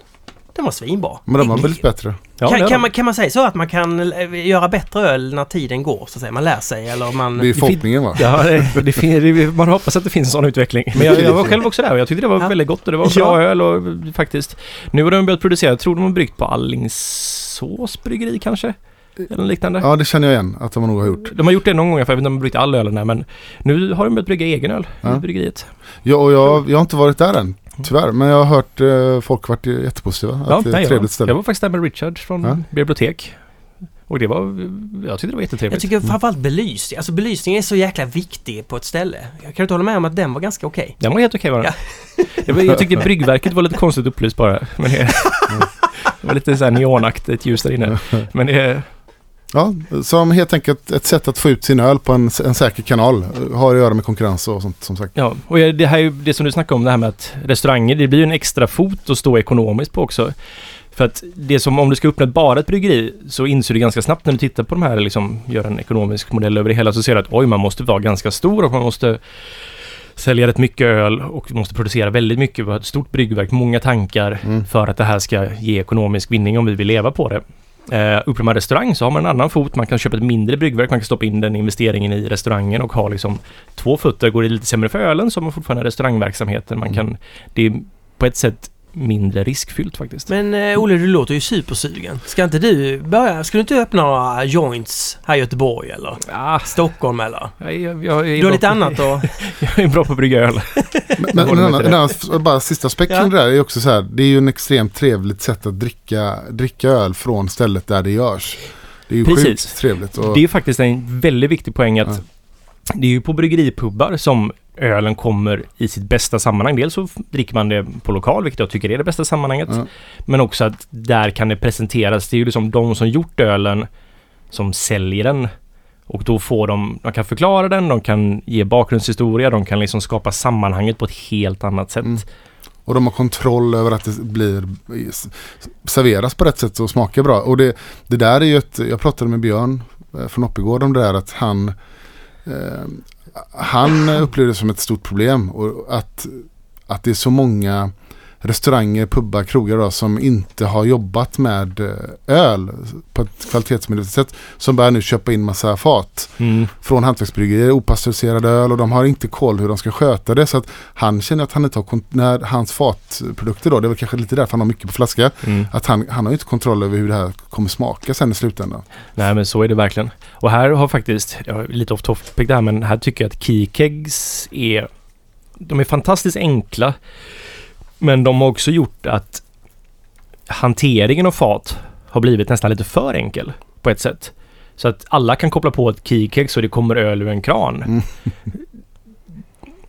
Den var svinbra. Men de har blivit bättre. Ja, kan, kan, man, kan man säga så att man kan eh, göra bättre öl när tiden går? Så att säga. Man lär sig eller man... Det är förhoppningen va? Ja, det, det, det, man hoppas att det finns en sån utveckling. Men jag, jag var själv också där och jag tyckte det var Ja. väldigt gott och det var bra öl och faktiskt. Nu har de börjat producera, jag tror de har bryggt på Allingsås bryggeri kanske? Eller liknande. Ja, det känner jag igen att de nog har gjort. De har gjort det någon gång, för jag vet inte om de har bryggt all ölen där, men nu har de börjat brygga egen öl Ja. i bryggeriet. Ja, och jag, jag har inte varit där än, tyvärr. Men jag har hört eh, folk varit jättepositiva. Ja, att det är nej, ett jag, trevligt ställe. jag var faktiskt där med Richard från Ja. bibliotek. Och det var, jag tyckte det var Jag jättetrevligt. tycker framförallt belysning. Alltså belysning är så jäkla viktig på ett ställe. Jag kan inte hålla med om att den var ganska okej. Den var helt okej bara. Ja. Jag, var- jag tyckte bryggverket var lite konstigt upplyst bara. Men det, det var lite så här neonaktigt ljus där inne. Men det, Ja, som helt enkelt ett sätt att få ut sin öl på en, en säker kanal. Har att göra med konkurrens och sånt som sagt. ja, och det här är ju det som du snackade om det här med att restauranger, det blir ju en extra fot att stå ekonomiskt på också. För att det som, om du ska öppna bara ett bryggeri så inser du ganska snabbt när du tittar på de här, liksom gör en ekonomisk modell över det hela, så ser du att oj, man måste vara ganska stor och man måste sälja rätt mycket öl och måste producera väldigt mycket. Vi har ett stort bryggverk, många tankar Mm. för att det här ska ge ekonomisk vinning om vi vill leva på det. Eh, öppnar man restaurang så har man en annan fot. Man kan köpa ett mindre bryggverk. Man kan stoppa in den investeringen i restaurangen och ha liksom två fötter. Går det lite sämre för ölen så har man fortfarande restaurangverksamheten. Man kan... Det är på ett sätt mindre riskfyllt faktiskt. Men eh, Olle, du låter ju supersugen. Ska inte du börja... Ska du inte öppna några joints här i Göteborg eller Ah, Stockholm eller? jag, jag, jag, är Du har lite på- annat då? Jag är bra på att brygga öl. Men, men en annan, bara sista aspekt Ja. det där är också så här. Det är ju en extremt trevligt sätt att dricka, dricka öl från stället där det görs. Det är ju Precis. sjukt trevligt. Och, Det är faktiskt en väldigt viktig poäng att det är ju på bryggeripubbar som ölen kommer i sitt bästa sammanhang. Dels så dricker man det på lokal, vilket jag tycker är det bästa sammanhanget. Ja. Men också att där kan det presenteras. Det är ju liksom de som gjort ölen som säljer den. Och då får de, de kan förklara den, de kan ge bakgrundshistoria, de kan liksom skapa sammanhanget på ett helt annat sätt. Mm. Och de har kontroll över att det blir serveras på rätt sätt och smakar bra. Och det, det där är ju ett, jag pratade med Björn eh, från Oppigård om det där att han eh, han upplevde det som ett stort problem och att, att det är så många restauranger, pubbar, krogar då, som inte har jobbat med eh, öl på ett kvalitetsmedvetet sätt som börjar nu köpa in massa fat Mm. från hantverksbryggerier, opastöriserad öl och de har inte koll hur de ska sköta det. Så att han känner att han inte har, när hans fatprodukter då, det är väl kanske lite därför han har mycket på flaska, Mm. att han, han har inte kontroll över hur det här kommer smaka sen i slutändan. Nej men så är det verkligen. Och här har faktiskt, lite off topic där, men här tycker jag att keykegs är... De är fantastiskt enkla. Men de har också gjort att hanteringen av fat har blivit nästan lite för enkel på ett sätt. Så att alla kan koppla på ett keykeg så det kommer öl ur en kran. Mm.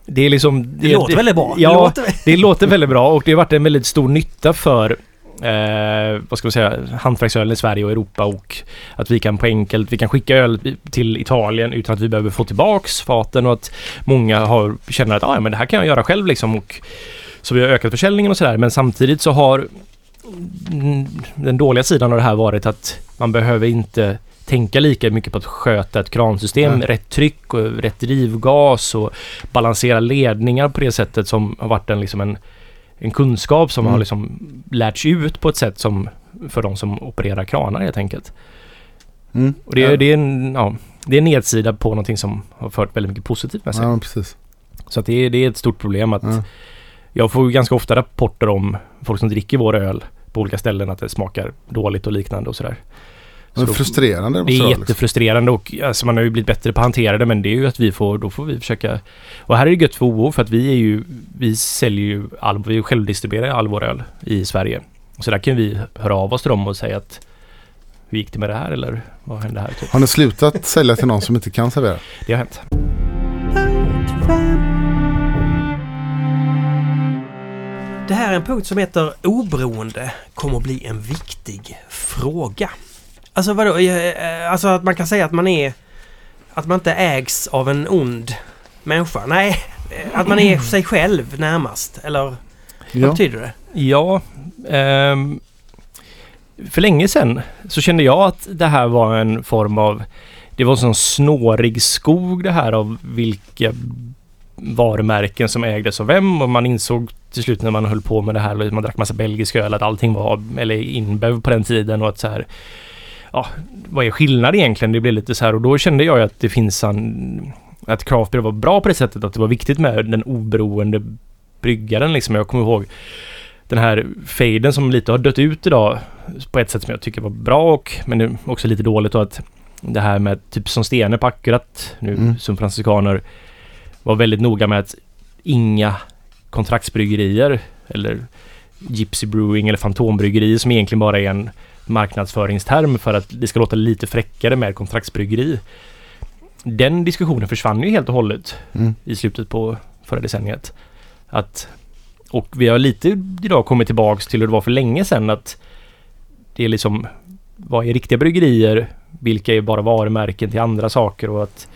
Det är liksom... Det låter väldigt bra. Ja, Det låter... det låter väldigt bra och det har varit en väldigt stor nytta för eh, vad ska man säga, hantverksölen i Sverige och Europa och att vi kan på enkelt, vi kan skicka öl till Italien utan att vi behöver få tillbaks faten och att många har, känner att ah, men det här kan jag göra själv liksom och så vi har ökat försäljningen och sådär men samtidigt så har mm, den dåliga sidan av det här varit att man behöver inte tänka lika mycket på att sköta ett kransystem, Nej. rätt tryck och rätt drivgas och balansera ledningar på det sättet som har varit en, liksom en, en kunskap som Mm. har liksom lärts ut på ett sätt som för de som opererar kranar helt enkelt. Mm. Och det, är- ja, det, är en, ja, det är en nedsida på någonting som har fört väldigt mycket positivt med sig. ja, precis. Så att det, är, det är ett stort problem att Ja. Jag får ganska ofta rapporter om folk som dricker vår öl på olika ställen att det smakar dåligt och liknande och sådär. Så Men frustrerande. det är liksom. jättefrustrerande och alltså, man har ju blivit bättre på att hantera det men det är ju att vi får, då får vi försöka Och här är det gött för OO för att vi är ju, vi säljer ju all, vi självdistribuerar all vår öl i Sverige. Så där kan vi höra av oss till dem och säga att hur gick det med det här eller vad hände här? Typ. Har ni slutat sälja till någon som inte kan servera? Det har hänt. Det här är en punkt som heter oberoende kommer att bli en viktig fråga. Alltså vadå? Eh, Alltså att man kan säga att man är... Att man inte ägs av en ond människa. Nej, eh, att man är sig själv närmast. Eller vad Ja. betyder det? Ja, ehm, för länge sedan så kände jag att det här var en form av... Det var en sån snårig skog det här av vilka varumärken som ägdes av vem och man insåg till slut när man höll på med det här, man drack massa belgisk öl, att allting var, eller Inbev på den tiden och att så här... Ja, vad är skillnad egentligen? Det blev lite så här och då kände jag ju att det finns en... Att craft var bra på det sättet att det var viktigt med den oberoende bryggaren liksom. Jag kommer ihåg den här faden som lite har dött ut idag på ett sätt som jag tycker var bra och men också lite dåligt och att det här med typ som Stene på Akkurat nu Mm. som franciskaner var väldigt noga med att inga kontraktsbryggerier eller Gypsy Brewing eller Fantombryggerier som egentligen bara är en marknadsföringsterm för att det ska låta lite fräckare med kontraktsbryggeri. Den diskussionen försvann ju helt och hållet Mm. i slutet på förra decenniet. Att, och vi har lite idag kommit tillbaks till hur det var för länge sedan att det är liksom vad är riktiga bryggerier? Vilka är bara varumärken till andra saker och att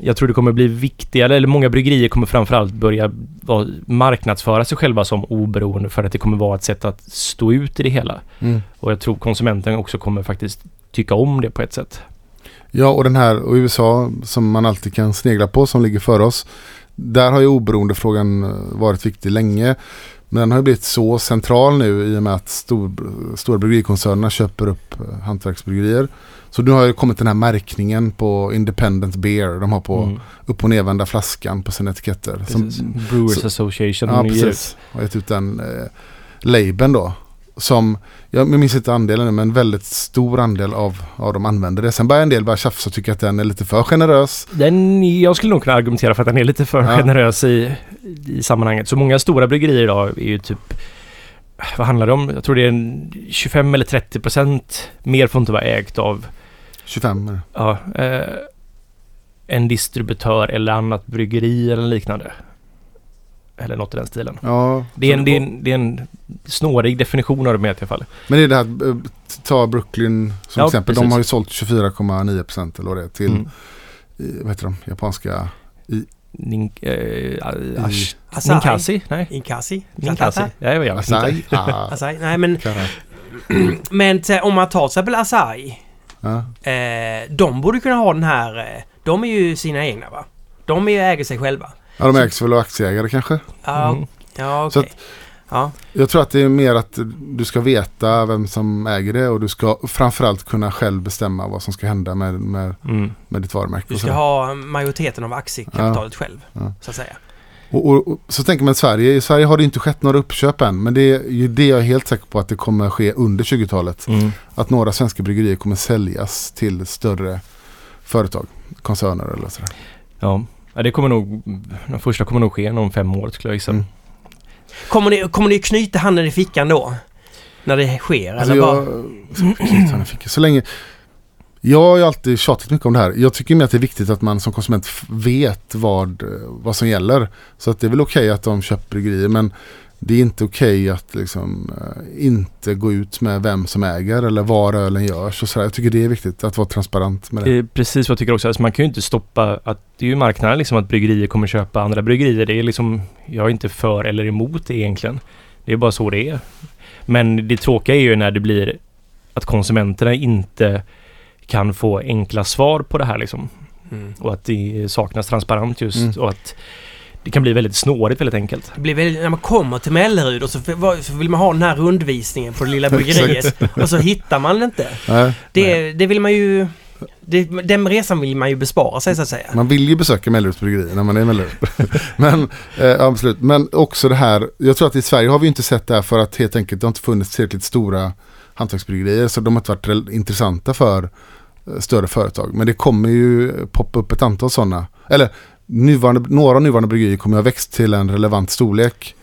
jag tror det kommer bli viktigare, eller många bryggerier kommer framförallt börja vara, marknadsföra sig själva som oberoende för att det kommer vara ett sätt att stå ut i det hela. Mm. Och jag tror konsumenten också kommer faktiskt tycka om det på ett sätt. Ja, och den här och USA som man alltid kan snegla på som ligger före oss. Där har ju oberoendefrågan eh, varit viktig länge. Men den har ju blivit så central nu i och med att stor, stora bryggerikoncernerna köper upp eh, hantverksbryggerier. Så nu har ju kommit den här märkningen på Independent Beer. De har på Mm. upp och nervända flaskan på sina etiketter. Som. Brewers så- Association ja, precis. Har gett ut den eh, labeln då. Som, jag minns inte andelen nu, men en väldigt stor andel av, av dem använder det. Sen börjar en del bara tjafsa och tycka att den är lite för generös. Den, jag skulle nog kunna argumentera för att den är lite för Ja. generös i, i sammanhanget. Så många stora bryggerier idag är ju typ vad handlar det om? Jag tror det är en 25 eller 30 procent. Mer får inte vara ägt av 25 är det. ja, eh, en distributör eller annat bryggeri eller liknande. Eller något i den stilen. Ja, Det är en, det är en, det är en snårig definition av det med i alla fall. Men det är det här, eh, ta Brooklyn som Ja, exempel. De precis. har ju sålt 24,9% eller vad det är till, Mm. i, vad heter de, japanska Nin, eh, ash. Ninkasi? Nej, Inkasi? Ninkasi. Ja, jag vet Asahi. inte. Ah, Asahi? Nej men, men t- om man tar till exempel Asahi. Ja. Eh, de borde kunna ha den här... Eh, de är ju sina egna va? De är ju äger sig själva. ja, de ägs väl av aktieägare kanske. Ja, Mm. ja okej. att- Ja. Jag tror att det är mer att du ska veta vem som äger det och du ska framförallt kunna själv bestämma vad som ska hända med, med, Mm. med ditt varumärke. Du ska ha majoriteten av aktiekapitalet själv. Ja. Så att säga. Och, och, och så tänker man i Sverige, i Sverige har det inte skett några uppköp än men det är ju det jag är helt säker på att det kommer ske under 20-talet. Mm. Att några svenska bryggerier kommer säljas till större företag, koncerner eller sådär. Ja. ja, det kommer nog... De första kommer nog ske om fem år skulle jag gissa. Mm. Kommer ni, kommer ni knyta handen i fickan då? När det sker? Alltså eller jag, bara... Så länge jag har ju alltid tjatat mycket om det här. Jag tycker mer att det är viktigt att man som konsument vet vad, vad som gäller. Så att det är väl okej att de köper bryggerier men det är inte okej att liksom, eh, inte gå ut med vem som äger eller var ölen görs. Och så där. Jag tycker det är viktigt att vara transparent med det. Det är precis vad jag tycker också. Alltså man kan ju inte stoppa att det är ju marknaden liksom att bryggerier kommer köpa andra bryggerier. Det är liksom, jag är inte för eller emot det egentligen. Det är bara så det är. Men det tråkiga är ju när det blir att konsumenterna inte kan få enkla svar på det här liksom. Mm. Och att det saknas transparent just Mm. och att det kan bli väldigt snårigt väldigt enkelt. Det blir väldigt, när man kommer till Mellerud och så, vill man ha den här rundvisningen på det lilla bryggeriet. och så hittar man det inte. Nej, Det, det vill man ju... Det, den resan vill man ju bespara sig så att säga. Man vill ju besöka Melleruds bryggeri när man är i Mellerud. Men eh, absolut, men också det här. Jag tror att i Sverige har vi inte sett det här för att helt enkelt det har inte funnits tillräckligt stora hantverksbryggerier. Så de har inte varit intressanta för större företag. Men det kommer ju poppa upp ett antal sådana. Eller nuvarande, några nuvarande bryggerier kommer ha växt till en relevant storlek.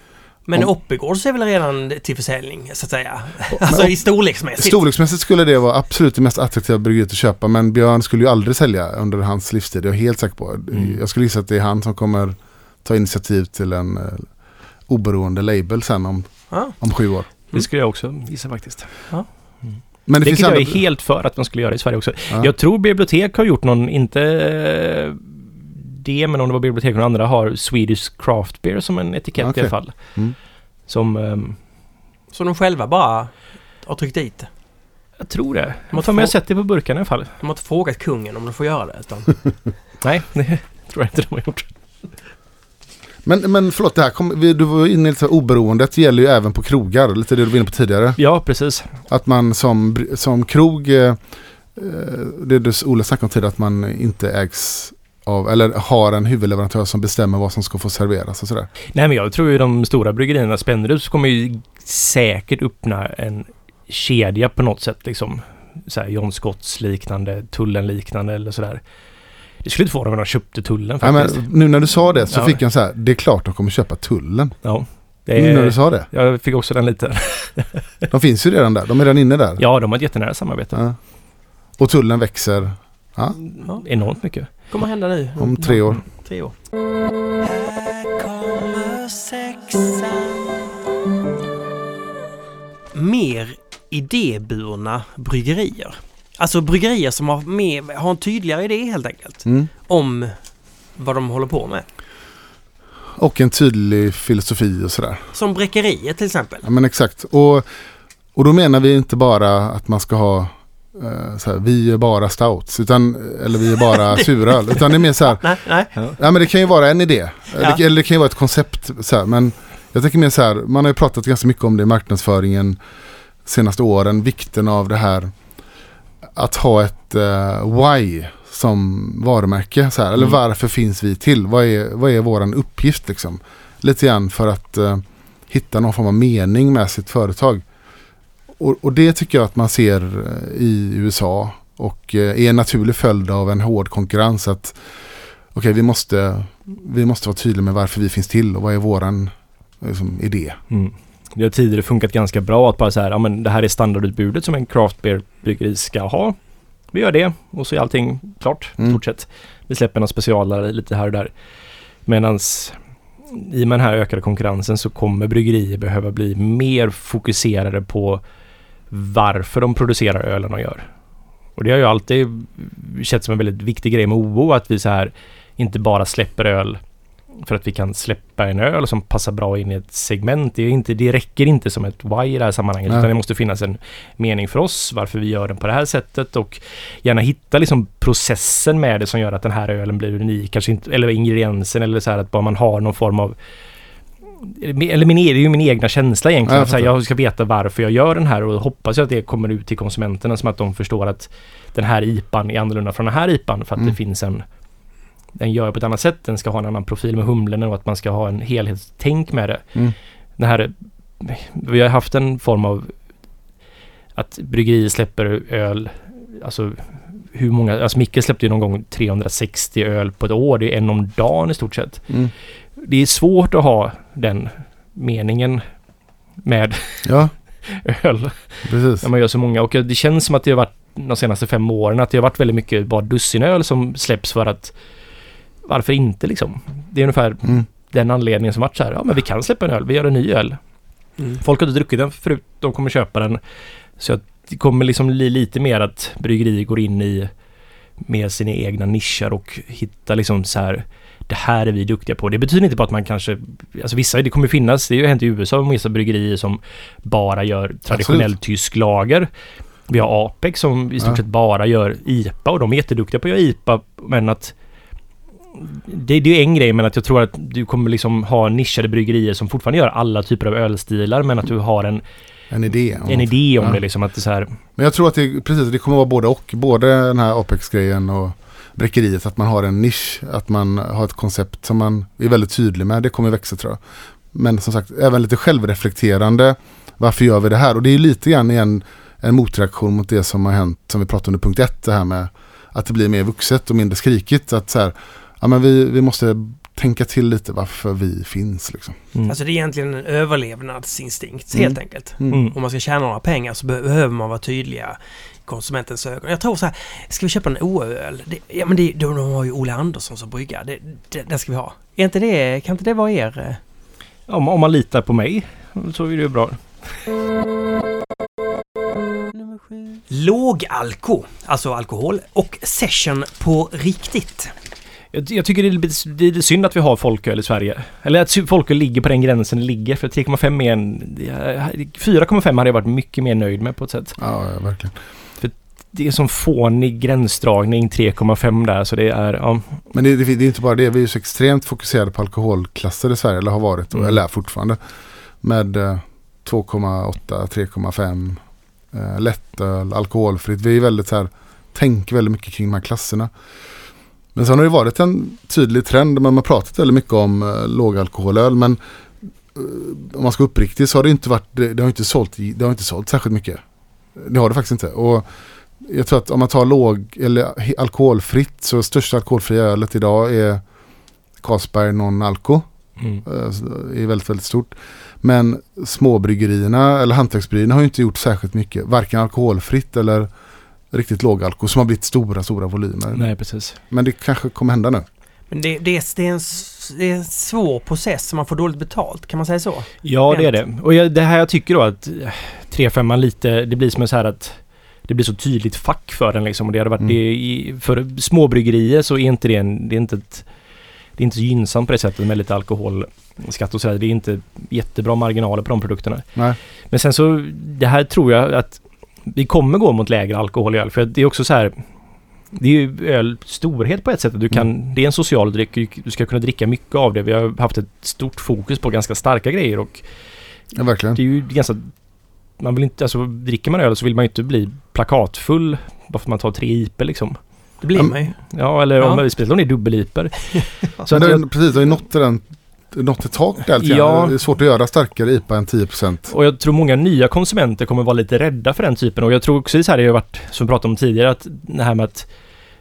Men Om- Oppigårds är väl redan till försäljning så att säga. Alltså i storleksmässigt. Storleksmässigt skulle det vara absolut det mest attraktiva bryggeriet att köpa. Men Björn skulle ju aldrig sälja under hans livstid. Jag är helt säker på. Mm. Jag skulle gissa att det är han som kommer ta initiativ till en eh, oberoende label sen om, Ja. om sju år. Det skulle jag också gissa faktiskt. Men det Vilket finns jag är helt för att man skulle göra i Sverige också. Ja. Jag tror bibliotek har gjort någon, inte det, men om det var bibliotek och andra har Swedish Craft Beer som en etikett i Okej. alla fall. Mm. Som, ehm, Så de själva bara har tryckt dit det. jag tror det. Man Jag får- har sett det på burkarna i alla fall. De har inte frågat kungen om de får göra det. Utan Nej, det tror jag inte de har gjort. Men, men förlåt, det här kom, du var inne lite oberoendet gäller ju även på krogar. Lite det du var inne på tidigare. Ja, precis. Att man som, som krog, eh, eh, det du Ola snackade om tidigare, att man inte ägs av, eller har en huvudleverantör som bestämmer vad som ska få serveras och sådär. Nej, men jag tror ju de stora bryggerierna, Spendrups, kommer ju säkert öppna en kedja på något sätt liksom. Så här John Scotts liknande, Tullen liknande eller sådär. Det skulle inte förvåna mig om de köpte Tullen Ja, faktiskt. men, nu när du sa det så Ja. fick jag så här, det är klart de kommer köpa tullen. Ja. Det Nu när är, du sa det. jag fick också den lite. De finns ju redan där, de är redan inne där. Ja, de har ett jättenära samarbete. Ja. Och tullen växer Ja. Enormt mycket. kommer hända nu. om tre år. Tre år. Mer idéburna bryggerier. Alltså bryggerier som har, mer, har en tydligare idé helt enkelt. Mm. Om vad de håller på med. Och en tydlig filosofi och sådär. Som Bräckeriet till exempel. Ja men exakt. Och, och då menar vi inte bara att man ska ha eh, så här, vi är bara stouts, utan, eller vi är bara suröl. Utan det är mer så här, Nej, nej. ja men det kan ju vara en idé. Ja. Det, eller det kan ju vara ett koncept. Så här, men Jag tänker mer så här, man har ju pratat ganska mycket om det i marknadsföringen senaste åren, vikten av det här att ha ett uh, why som varumärke. Så här, Eller Mm. varför finns vi till? Vad är, vad är våran uppgift liksom? Lite grann för att uh, hitta någon form av mening med sitt företag. Och, och det tycker jag att man ser eh, i USA och eh, är en naturlig följd av en hård konkurrens. att Okej, vi, måste, vi måste vara tydliga med varför vi finns till och vad är våran liksom, idé. Mm. Det har tidigare funkat ganska bra att bara så här, ja men det här är standardutbudet som en craft beer bryggeri ska ha. Vi gör det och så är allting klart Mm. stort sett. Vi släpper några specialare lite här och där. Medans i och med den här ökade konkurrensen så kommer bryggerier behöva bli mer fokuserade på varför de producerar ölen de gör. Och det har ju alltid känts som en väldigt viktig grej med OO att vi så här inte bara släpper öl för att vi kan släppa en öl som passar bra in i ett segment. Det, är inte, det räcker inte som ett why i det här sammanhanget. Nej. Utan det måste finnas en mening för oss, varför vi gör den på det här sättet och gärna hitta liksom processen med det som gör att den här ölen blir unik. Kanske inte, eller ingrediensen eller så här att bara man har någon form av eller min, det är ju min egna känsla egentligen. Ja, att här, jag ska veta varför jag gör den här och hoppas jag att det kommer ut till konsumenterna som att de förstår att den här IPan är annorlunda från den här IPan för att Mm. det finns en den gör på ett annat sätt. Den ska ha en annan profil med humlen och att man ska ha en helhetstänk med det. Mm. Det här, vi har haft en form av att bryggerier släpper öl, alltså hur många, alltså Micke släppte ju någon gång 360 öl på ett år, det är en om dagen i stort sett. Mm. Det är svårt att ha den meningen med Ja, öl precis. när man gör så många och det känns som att det har varit de senaste fem åren att det har varit väldigt mycket bara dussinöl som släpps för att varför inte liksom? Det är ungefär Mm. den anledningen som varit så här, ja men vi kan släppa en öl, vi gör en ny öl. Mm. Folk har inte druckit den förut, de kommer köpa den. Så att det kommer liksom bli lite mer att bryggerier går in i med sina egna nischer och hittar liksom så här det här är vi duktiga på. Det betyder inte bara att man kanske, alltså vissa, det kommer finnas, det har ju hänt i USA med vissa bryggerier som bara gör traditionell Absolut. tysk lager. Vi har Apex som i stort Ja. sett bara gör IPA och de är jätteduktiga på att göra IPA men att det, det är en grej men att jag tror att du kommer liksom ha nischade bryggerier som fortfarande gör alla typer av ölstilar men att du har en, En idé. en idé om Ja. det liksom att det så här, Men jag tror att det, precis, det kommer vara både och. Både den här Apex-grejen och bräckeriet. Att man har en nisch. Att man har ett koncept som man är väldigt tydlig med. Det kommer växa tror jag. Men som sagt, även lite självreflekterande. Varför gör vi det här? Och det är lite grann igen en motreaktion mot det som har hänt. Som vi pratade under punkt ett. Det här med att det blir mer vuxet och mindre skrikigt. Att så här, ja men vi, vi måste tänka till lite varför vi finns liksom. mm. Alltså det är egentligen en överlevnadsinstinkt Mm. helt enkelt. Mm. Om man ska tjäna några pengar så be- behöver man vara tydliga i konsumentens ögon. Jag tror så här, ska vi köpa en? Det- Ja men det, de, de har ju Olle Andersson som brygga. Det, det, det ska vi ha. Är inte det, kan inte det vara er? eh? om, om man litar på mig så är det ju bra. Lågalko, alltså alkohol, och session på riktigt. Jag, jag tycker det är, lite, det är lite synd att vi har folköl i Sverige. Eller att folköl ligger på den gränsen det ligger. För 3,5 är en... det- 4,5 hade jag varit mycket mer nöjd med på ett sätt. Ja, ja verkligen. Det är som fånig gränsdragning 3,5 där så det är... Ja, Men det, det, det är inte bara det. Vi är så extremt fokuserade på alkoholklasser i Sverige. Eller har varit, Mm. eller är fortfarande. Med eh, 2,8, 3,5 eh, lättöl, alkoholfritt. Vi är väldigt så här, tänker väldigt mycket kring de här klasserna. Men sen har det varit en tydlig trend. Man har pratat väldigt mycket om eh, lågalkoholöl. Men eh, om man ska vara uppriktig så har det inte varit, det, det har inte sålt, det har inte sålt särskilt mycket. Det har det faktiskt inte. Och jag tror att om man tar låg eller alkoholfritt så största alkoholfria ölet idag är Carlsberg Non-Alco. mm. eh, är väldigt, väldigt stort. Men småbryggerierna eller hantverksbryggerierna har inte gjort särskilt mycket. Varken alkoholfritt eller riktigt lågalko som har blivit stora, stora volymer. Nej, precis. Men det kanske kommer hända nu. Men det, det, är, det, är en, det är en svår process, man får dåligt betalt, kan man säga så? Ja, det är det. Och jag, det här jag tycker då att 3,5 lite, det blir som så här att det blir så tydligt fack för den liksom. Och det hade varit Mm. det för småbryggerier så är inte det en, det är inte ett, det är inte så gynnsamt på det sättet med lite alkoholskatt och sådär. Det är inte jättebra marginaler på de produkterna. Nej. Men sen så, det här tror jag att vi kommer gå mot lägre alkohol i öl. För det är också så här, det är ju öl storhet på ett sätt. Du kan, Det är en social dryck. Du ska kunna dricka mycket av det. Vi har haft ett stort fokus på ganska starka grejer och Ja, verkligen. det är ju ganska... Man vill inte, alltså dricker man öl så vill man ju inte bli plakatfull bara för att man tar tre iper liksom. Det blir Mm. man ju. Ja, eller Ja. om, speciellt om det är dubbeliper. precis, det har ju nått den nått ett tak där Ja. Det är svårt att göra starkare IPA än 10%. och jag tror många nya konsumenter kommer vara lite rädda för den typen. Och jag tror också så här det har varit, som vi pratade om tidigare, att det här med att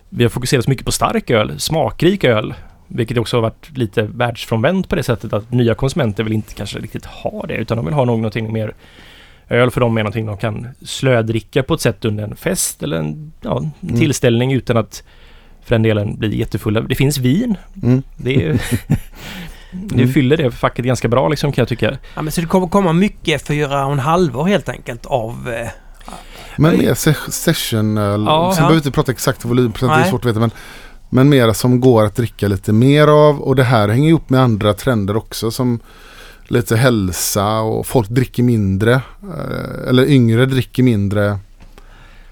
vi har fokuserat så mycket på stark öl, smakrik öl. Vilket också har varit lite världsfrånvänt på det sättet att nya konsumenter vill inte kanske riktigt ha det utan de vill ha någonting mer Öl för dem är någonting de kan slödricka på ett sätt under en fest eller en, ja, en Mm. tillställning utan att för den delen bli jättefulla. Det finns vin. Mm. Det, är, det Mm. fyller det facket ganska bra liksom kan jag tycka. Ja, men så det kommer komma mycket fyra och en halvor helt enkelt av... Eh, Men mer se- sessionöl. Ja. Sen Ja. behöver vi inte prata exakt volymprocent, det är svårt att veta. Men, men mera som går att dricka lite mer av. Och det här hänger ihop med andra trender också. Som lite hälsa och folk dricker mindre. eh, Eller yngre dricker mindre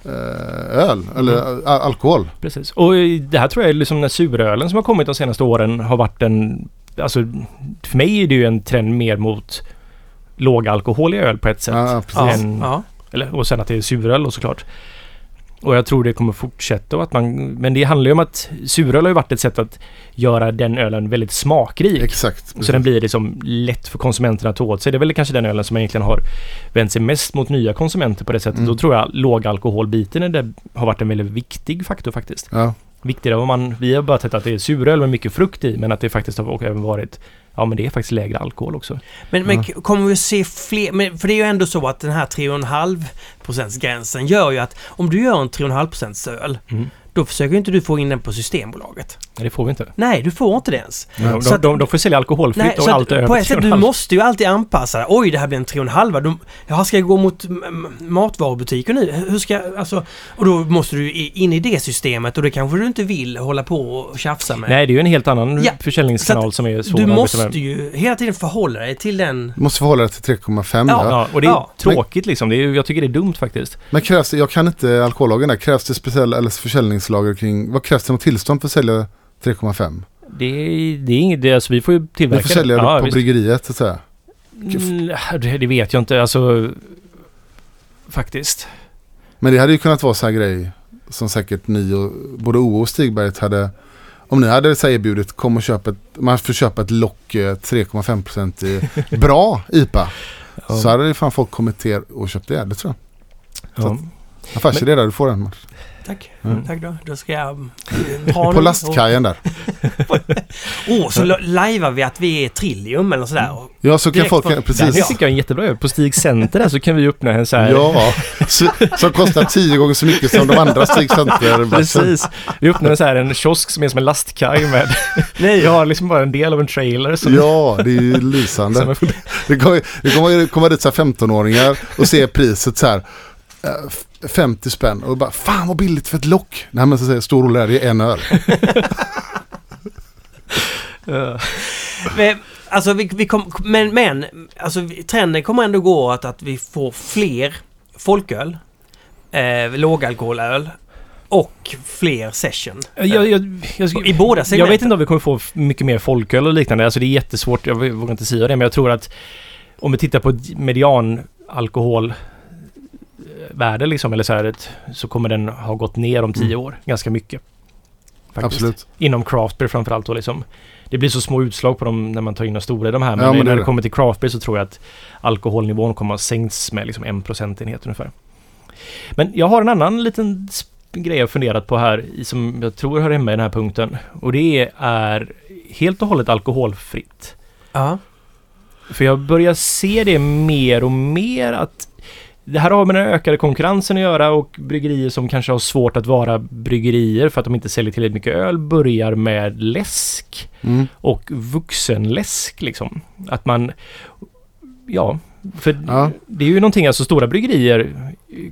eh, öl eller Mm. alkohol. Precis. Och det här tror jag är liksom den här surölen som har kommit de senaste åren har varit en... Alltså för mig är det ju en trend mer mot lågalkohol i öl på ett sätt. Ja, precis. ja. Eller, och sen att det är suröl och såklart. Och jag tror det kommer fortsätta och att man... Men det handlar ju om att suröl har ju varit ett sätt att göra den ölen väldigt smakrik. Exakt. Så den blir liksom lätt för konsumenterna att ta åt sig. Det är väl kanske den ölen som egentligen har vänt sig mest mot nya konsumenter på det sättet. Mm. Då tror jag lågalkoholbiten är det, har varit en väldigt viktig faktor faktiskt. Ja. Viktigare om man... Vi har bara sett att det är suröl med mycket frukt i men att det faktiskt har även varit... Ja men det är faktiskt lägre alkohol också. Men, k- kommer vi att se fler? Men, för det är ju ändå så att den här 3,5 procentsgränsen gör ju att om du gör en 3,5 procents öl, Mm. Då försöker inte du få in den på Systembolaget. Nej, det får vi inte. Nej, du får inte det ens. De, Så de, att- de, de får sälja alkoholfritt Nej, och så allt att över på ett sätt, du 3,5. måste ju alltid anpassa dig. Oj, det här blir en 3,5. De, jaha, ska jag gå mot matvarubutiker nu? Hur ska jag, alltså... Och då måste du in i det systemet och det kanske du inte vill hålla på och tjafsa med. Nej, det är ju en helt annan Ja, försäljningskanal som är svår du måste med. ju hela tiden förhålla dig till den... Du måste förhålla dig till 3,5 Ja. ja. Och det är Ja. tråkigt liksom. Det är, jag tycker det är dumt faktiskt. Men krävs det, jag kan inte alkohollagen där, krävs det speciella eller försäljningslager kring, vad krävs det något tillstånd för att sälja 3,5? Det är, det är inget, det, alltså vi får ju tillverka får sälja det Ja, på visst. bryggeriet så att säga. Mm, det, det vet jag inte, alltså... Faktiskt. Men det hade ju kunnat vara så här grej som säkert ni och både O och Stigberget hade om ni hade så erbjudit kom och köp ett, man får köpa ett lock eh, 3,5% i bra IPA. Ja. Så hade det fan folk kommit till och köpt det, det tror jag. Ja. Affärsidé där, du får den. Tack. Mm. Tack då. Då ska jag eh, dra På nu. lastkajen där. Åh, så lo- lajvar vi att vi är Trillium eller sådär. Och- Ja, så kan folk, Det precis. här tycker jag är en jättebra idé. På Stig Center där så kan vi öppna en så här... Ja, så, som kostar tio gånger så mycket som de andra Stig Center. Precis. Vi öppnar en så här en kiosk som är som en lastkaj med... Nej, jag har liksom bara en del av en trailer. Som, Ja, det är ju lysande. Det kommer, det kommer komma dit så här 15-åringar och se priset så här. Eh, f- 50 spänn och bara fan vad billigt för ett lock. Nej men så säger jag, stor roll är det är en öl. Men, alltså, vi, vi kom, men, men alltså, trenden kommer ändå gå att, att vi får fler folköl, eh, lågalkoholöl och fler session. Jag, jag, jag, I båda jag segmenten. vet inte om vi kommer få mycket mer folköl och liknande. Alltså det är jättesvårt. Jag vågar inte säga det, men jag tror att om vi tittar på median alkoholvärde liksom, eller så här, så kommer den ha gått ner om tio Mm. år. Ganska mycket. Faktiskt. Absolut. Inom craft beer framförallt då liksom. Det blir så små utslag på dem när man tar in de stora i de här. Men, Ja, men när är det det. kommer till craft beer så tror jag att alkoholnivån kommer att sänkts med liksom en procentenhet ungefär. Men jag har en annan liten grej jag funderat på här som jag tror hör hemma i den här punkten. Och det är helt och hållet alkoholfritt. Ja. För jag börjar se det mer och mer att det här har med den ökade konkurrensen att göra och bryggerier som kanske har svårt att vara bryggerier för att de inte säljer tillräckligt mycket öl börjar med läsk Mm. och vuxenläsk liksom. Att man... Ja, för Ja. det är ju någonting, alltså stora bryggerier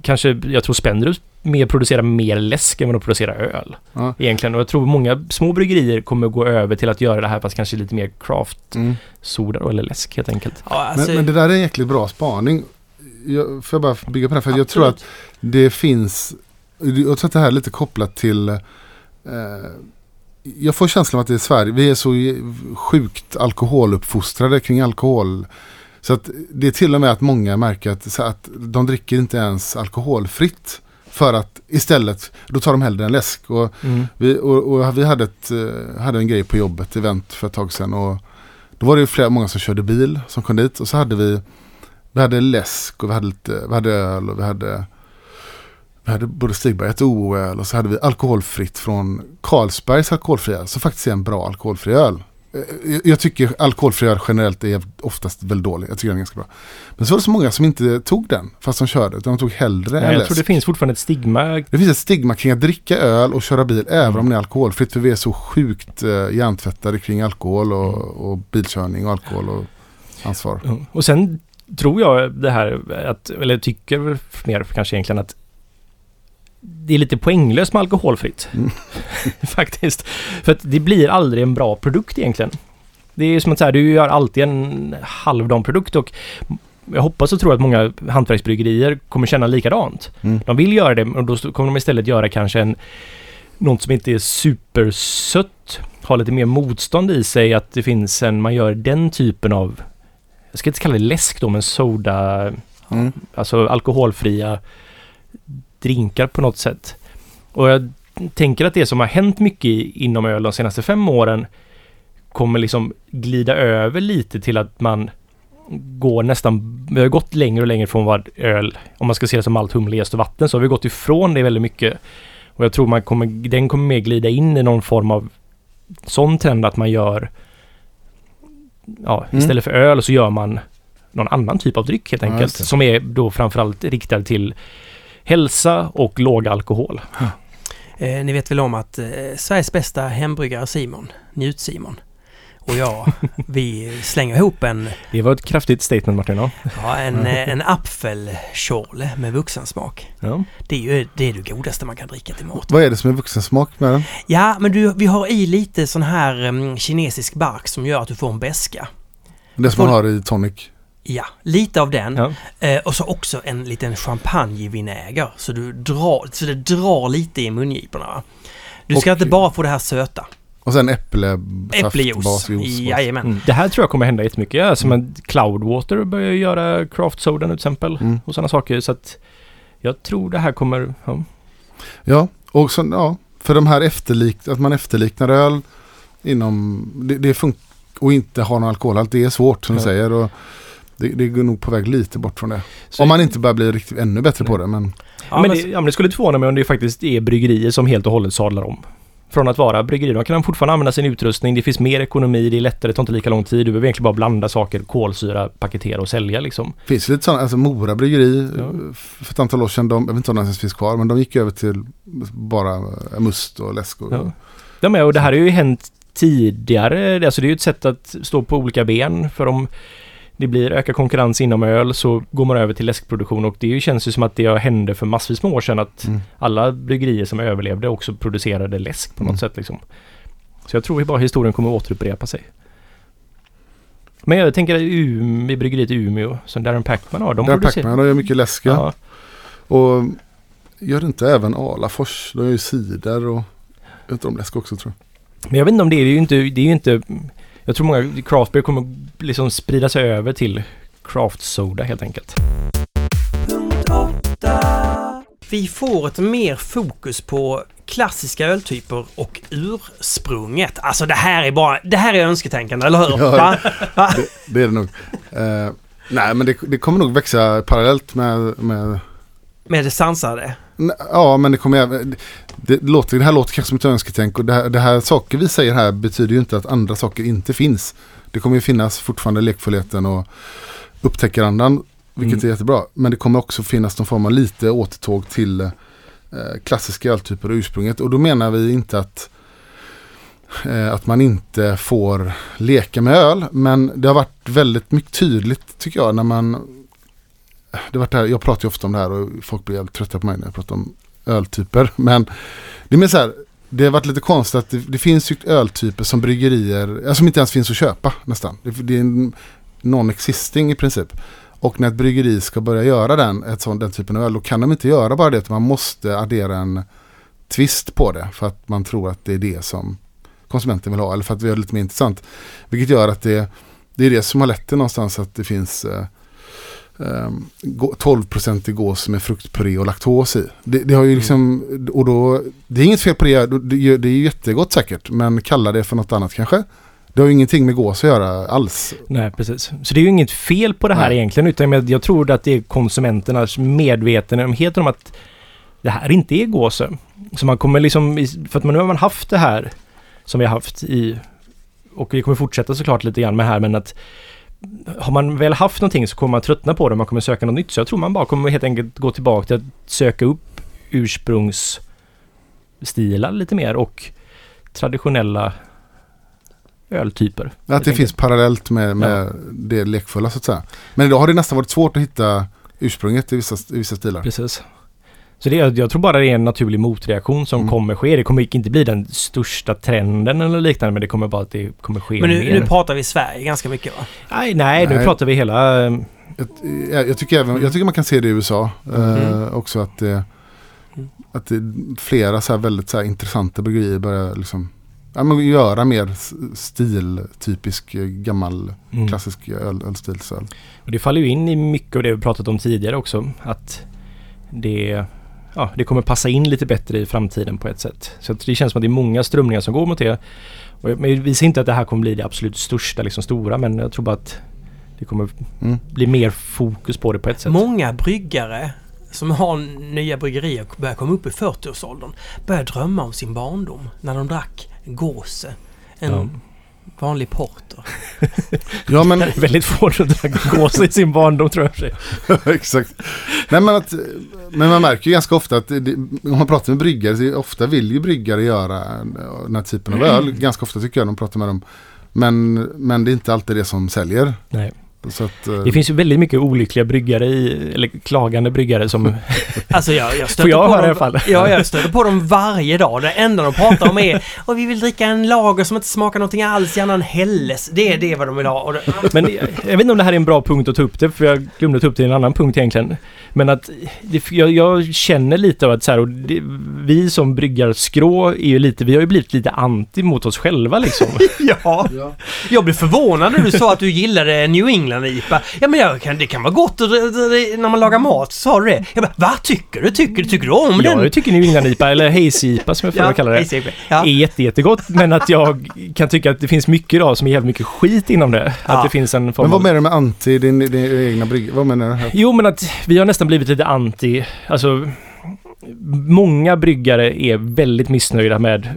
kanske, jag tror Spendrups mer producerar mer läsk än vad de producerar öl. Ja. Egentligen. Och jag tror många små bryggerier kommer gå över till att göra det här fast kanske lite mer craft Mm. eller läsk helt enkelt. Ja, alltså, Men, men det där är en jäkligt bra spaning. Jag, får jag bara bygga på det? För jag tror att det finns jag tror att det här är lite kopplat till eh, jag får känslan av att det är Sverige, vi är så sjukt alkoholuppfostrade kring alkohol. Så att det är till och med att många märker att, att de dricker inte ens alkoholfritt. För att istället, då tar de hellre en läsk. Och Mm. vi, och, och vi hade, ett, eh, hade en grej på jobbet, event för ett tag sedan. Och då var det ju flera, många som körde bil som kom dit. Och så hade vi, vi hade läsk och vi hade, lite, vi hade öl och vi hade, vi hade både Stigberg, ett OÖl och så hade vi alkoholfritt från Carlsbergs alkoholfria öl. Som faktiskt är en bra alkoholfri öl. Eh, jag- Jag tycker alkoholfri öl generellt är oftast väldigt dålig. Jag tycker den är ganska bra. Men så var det så många som inte tog den fast de körde. Utan de tog hellre en Jag tror det finns fortfarande ett stigma. Det finns ett stigma kring att dricka öl och köra bil även om det är alkoholfritt. För vi är så sjukt eh, hjärntvättade kring alkohol och, och bilkörning och alkohol och ansvar. Ja. Och sen tror jag det här att, eller tycker mer kanske egentligen att det är lite poänglöst med alkoholfritt. Mm. Faktiskt. För att det blir aldrig en bra produkt egentligen. Det är som att så här, du gör alltid en halvdan produkt och jag hoppas och tror att många hantverksbryggerier kommer känna likadant. Mm. De vill göra det och då kommer de istället göra kanske en något som inte är supersött. Har lite mer motstånd i sig att det finns en, man gör den typen av jag ska inte kalla det läsk då, men soda, Mm. alltså alkoholfria drinkar på något sätt. Och jag tänker att det som har hänt mycket inom öl de senaste fem åren kommer liksom glida över lite till att man går nästan, vi har gått längre och längre från vad öl, om man ska se det som allt humle, jäst och vatten, så har vi gått ifrån det väldigt mycket. Och jag tror man kommer, den kommer mer glida in i någon form av sån trend att man gör, ja, Mm. istället för öl så gör man någon annan typ av dryck helt Ja, enkelt. det. som är då framförallt riktad till hälsa och låg alkohol. Eh, ni vet väl om att eh, Sveriges bästa hembryggare Simon, Njut-Simon och jag, vi slänger ihop en, Det var ett kraftigt statement Martin. Ja. en, eh, en apfelschorle med vuxensmak. Ja. Det är ju det, är det godaste man kan dricka till mat. Vad är det som är vuxensmak med den? Ja, men du, vi har i lite sån här mm, kinesisk bark som gör att du får en beska. Det som man har i tonic. Ja, lite av den. Ja. Eh, och så också en liten champagnevinäger. Så, du drar, så det drar lite i mungiporna. Du ska Och- inte bara få det här söta. Och sen äpple, Äpplejuice. Jajamän. Mm. Det här tror jag kommer hända jättemycket. Ja, som en Cloudwater börjar göra craft soda nu till exempel. Mm. Och sådana saker. Så att jag tror det här kommer... Ja. Ja, och sen, ja, för de här efterlik, att man efterliknar öl inom, det, det funkar, och inte har någon alkoholhalt, det är svårt som du Ja. säger. Och det, det går nog på väg lite bort från det. Så- Om man inte bara blir riktigt ännu bättre på det. Men Ja, men det, ja, men det skulle inte förvåna mig om det faktiskt är bryggerier som helt och hållet sadlar om. Från att vara bryggerier. De kan fortfarande använda sin utrustning. Det finns mer ekonomi. Det är lättare. Det tar inte lika lång tid. Du behöver egentligen bara blanda saker, kolsyra, paketera och sälja liksom. det finns lite sådana, alltså Mora bryggeri Ja. eh, för ett antal år sedan, de, jag vet inte om de ens finns kvar, men de gick över till bara eh, must och läsk. Och, Ja. Ja, men, och det här har ju hänt tidigare. Alltså det är ju ett sätt att stå på olika ben. För om det blir ökad konkurrens inom öl så går man över till läskproduktion och det känns ju som att det hände för massvis med år sedan att Mm. alla bryggerier som överlevde också producerade läsk på något Mm. sätt liksom. Så jag tror ju bara historien kommer att återupprepa sig. Men jag tänker att Umeå, bryggeriet i Umeå som Darren Packman har, de Där producerar... Pacman, de gör mycket läska. Ja, Och gör inte även Alafors, de gör ju cider och jag vet inte om läsk också tror jag. Men jag vet inte om det är ju inte, det är ju inte... Jag tror många craft beer kommer liksom sprida sig över till craft soda helt enkelt. Vi får ett mer fokus på klassiska öltyper och ursprunget. Alltså det här är bara, det här är önsketänkande, eller hur? Ja. Va? Det är det nog. Eh, nej men det, det kommer nog växa parallellt med, med Med det sansade. Ja, men det kommer även... Det, låter, det här låter kanske som ett önsketänk och det här, det här saker vi säger här betyder ju inte att andra saker inte finns. Det kommer ju finnas fortfarande lekfullheten och upptäckarandan, vilket Mm. är jättebra. Men det kommer också finnas någon form av lite återtåg till eh, klassiska öltyper och ursprunget. Och då menar vi inte att, eh, att man inte får leka med öl. Men det har varit väldigt mycket tydligt tycker jag när man det var det här, jag pratar ju ofta om det här och folk blir jävligt trötta på mig när jag pratar om öltyper. Men det är mer så här, det har varit lite konstigt att det, det finns ju öltyper som bryggerier, alltså som inte ens finns att köpa nästan. Det, det är non-existing i princip. Och när ett bryggeri ska börja göra den, ett sånt, den typen av öl, då kan de inte göra bara det, utan man måste addera en twist på det för att man tror att det är det som konsumenten vill ha, eller för att vi gör det lite mer intressant. Vilket gör att det, det är det som har lett till någonstans att det finns eh, 12% i gås med fruktpuré och laktos i. Det, det har ju liksom, och då, det är inget fel på det, det, det är ju jättegott säkert, men kalla det för något annat kanske. Det har ju ingenting med gås att göra alls. Nej, precis. Så det är ju inget fel på det här Nej. egentligen, utan jag- tror att det är konsumenternas medvetenhet om att det här inte är gåse. Så man kommer liksom, för att nu har man haft det här som vi har haft i, och vi kommer fortsätta såklart lite grann med här, men att har man väl haft någonting så kommer man tröttna på det, man kommer söka något nytt. Så jag tror man bara kommer helt enkelt gå tillbaka till att söka upp ursprungsstilar lite mer och traditionella öltyper. Att det finns parallellt med, med det lekfulla så att säga. Men idag har det nästan varit svårt att hitta ursprunget i vissa, i vissa stilar. Precis. Så det, jag tror bara det är en naturlig motreaktion som Mm. kommer ske. Det kommer inte bli den största trenden eller liknande men det kommer bara att det kommer ske Men nu, mer. nu pratar vi Sverige ganska mycket va? nej, nej, nu Nej. pratar vi hela... eh, Jag, jag, tycker även, jag tycker man kan se det i USA eh, också att det, Mm. att det flera så här väldigt så här intressanta bryggerier börjar liksom ja, men göra mer s- stiltypisk eh, gammal Mm. klassisk öl, ölstilsöl. Och det faller ju in i mycket av det vi pratat om tidigare också. Att det, ja, det kommer passa in lite bättre i framtiden på ett sätt. Så det känns som att det är många strömningar som går mot det. Och jag- men vi ser inte att det här kommer bli det absolut största, liksom stora, men jag tror bara att det kommer Mm. bli mer fokus på det på ett sätt. Många bryggare som har nya bryggerier och börjar komma upp i 40-årsåldern börjar drömma om sin barndom när de drack gåse. En Ja. Vanlig porter. Ja men Väldigt få som drack gås i sin barndom tror jag. exakt. Nej, men, att, men man märker ju ganska ofta att det, om man pratar med bryggare, så ofta vill ju bryggare göra den här typen av öl. Ganska ofta tycker jag de pratar med dem. Men, men det är inte alltid det som säljer. Nej. Så att, eh, Det finns ju väldigt mycket olyckliga bryggare i, eller klagande bryggare som... Alltså jag, jag stöter Får jag på höra dem, i alla fall? Ja, jag stöter på dem varje dag. Det enda de pratar om är och vi vill dricka en lager som inte smakar någonting alls, gärna en Helles. Det är det vad de vill ha. Och det, Men jag, jag vet inte om det här är en bra punkt att ta upp det, för jag glömde ta upp det i en annan punkt egentligen. Men att det, jag, jag känner lite av att så här, och det, vi som bryggar skrå är ju lite, vi har ju blivit lite anti mot oss själva liksom. ja. ja. Jag blev förvånad när du sa att du gillade New England-IPA. Ja men jag kan, det kan vara gott att- när man lagar mat, sa du det? Jag bara, vad tycker du? Tycker du? Tycker du om den? Jag tycker New England-IPA, eller Hazy-IPA som jag får kalla det. IPA. Ja. är jätte, jättegott men att jag kan tycka att det finns mycket idag som är jävligt mycket skit inom det. Ja. Att det finns en form Men vad menar du med anti din, din egna brygga? Vad menar du? Här? Jo men att vi har nästan blivit lite anti, alltså Många bryggare är väldigt missnöjda med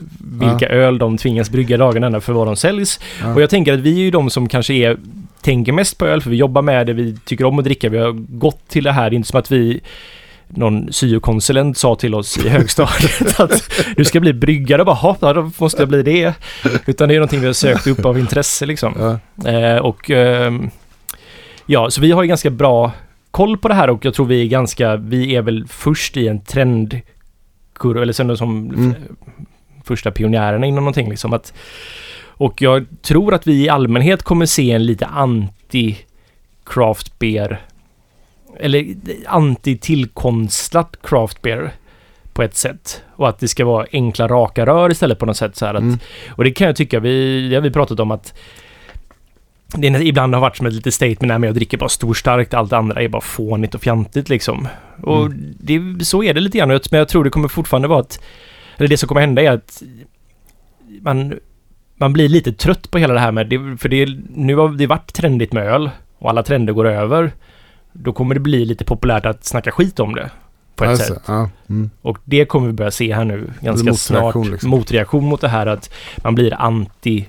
vilka öl de tvingas brygga dagen ända för vad de säljs. Ja. Och jag tänker att vi är ju de som kanske är tänker mest på öl för vi jobbar med det, vi tycker om att dricka, vi har gått till det här. Det är inte som att vi någon syokonsulent sa till oss i högstadiet att du ska bli bryggare och bara "Jaha, ja, då måste jag bli det. Utan det är någonting vi har sökt upp av intresse liksom. Ja. Eh, och ehm, ja, så vi har ju ganska bra koll på det här och jag tror vi är ganska, vi är väl först i en trendkurva, eller som, som Mm. första pionjärerna inom någonting liksom. Att, och jag tror att vi i allmänhet kommer se en lite anti craft beer eller anti tillkonstlat craft beer på ett sätt. Och att det ska vara enkla raka rör istället på något sätt så här att Mm. och det kan jag tycka, vi, det har vi pratat om att det är, ibland har varit som ett litet statement med att dricka bara storstarkt, allt det andra är bara fånigt och fjantigt liksom. Och Mm. det, så är det lite grann, men jag tror det kommer fortfarande vara att, eller det som kommer hända är att man, man blir lite trött på hela det här med, det, för det, nu har det varit trendigt med öl och alla trender går över. Då kommer det bli lite populärt att snacka skit om det. På ett Alltså, sätt. ja. Mm. Och det kommer vi börja se här nu ganska snart. liksom. Motreaktion mot det här att man blir anti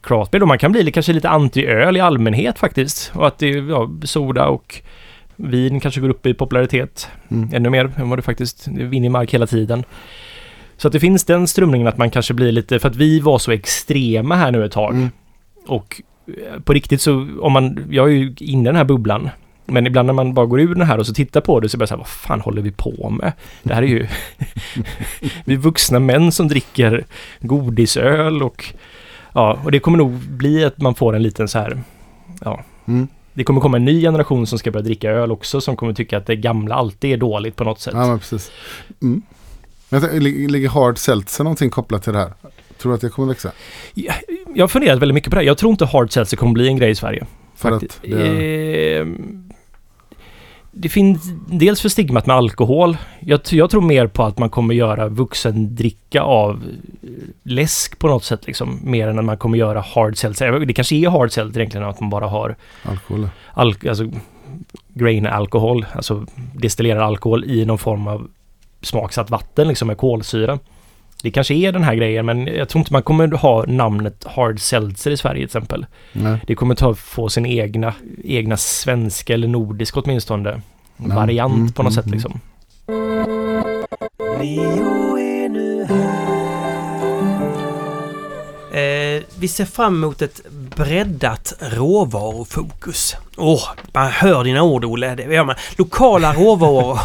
craft beer. Och man kan bli kanske lite anti-öl i allmänhet faktiskt. Och att det, ja, soda och vin kanske går upp i popularitet Mm. ännu mer än vad det faktiskt det vinner i mark hela tiden. Så att det finns den strömningen att man kanske blir lite, för att vi var så extrema här nu ett tag. Mm. Och eh, på riktigt så, om man, jag är ju inne i den här bubblan. Men ibland när man bara går ur den här och så tittar på det så blir jag så här, vad fan håller vi på med? Det här är ju... vi är vuxna män som dricker godisöl och... Ja, och det kommer nog bli att man får en liten så här... Ja, Mm. det kommer komma en ny generation som ska börja dricka öl också som kommer tycka att det gamla alltid är dåligt på något sätt. Ja, men precis. Mm. Men ligger hard seltzer någonting kopplat till det här? Tror du att det kommer växa? Jag har funderat väldigt mycket på det. här. Jag tror inte hard seltzer kommer bli en grej i Sverige. För Faktiskt. att det, Ehm, det finns dels för stigmat med alkohol. Jag, jag tror mer på att man kommer göra vuxendricka av eh, läsk på något sätt liksom. Mer än att man kommer göra hard seltzer. Det kanske är hard seltzer egentligen att man bara har alkohol. al- alltså, grain alkohol, alltså destillerad alkohol i någon form av smaksatt vatten liksom med kolsyra. Det kanske är den här grejen men jag tror inte man kommer ha namnet hard seltzer i Sverige till exempel. Nej. Det kommer ta få sin egna, egna svenska eller nordiska åtminstone Ja. variant Mm, på något mm, sätt mm. liksom. Eh, vi ser fram emot ett breddat råvarufokus. Åh, man hör dina ord Olle. Det gör man. Lokala råvaror,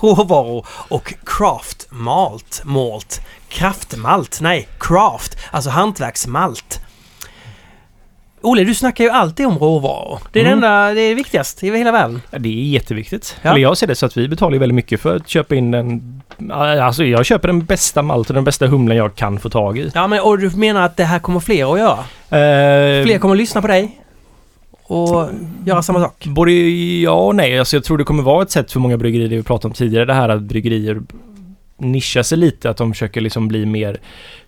råvaror och craft malt. Malt. Kraftmalt. Nej, craft. Alltså hantverksmalt. Olle, du snackar ju alltid om råvaror. Det är Mm. det enda, det är viktigast i hela världen. Ja, det är jätteviktigt. Ja. Eller jag ser det så att vi betalar väldigt mycket för att köpa in den... Alltså jag köper den bästa malten, den bästa humlen jag kan få tag i. Ja, men och du menar att det här kommer fler att göra? Eh, Fler kommer att lyssna på dig och göra samma sak? Både ja och nej. Alltså jag tror det kommer vara ett sätt för många bryggerier, det vi pratade om tidigare, det här att bryggerier nischar sig lite, att de försöker liksom bli mer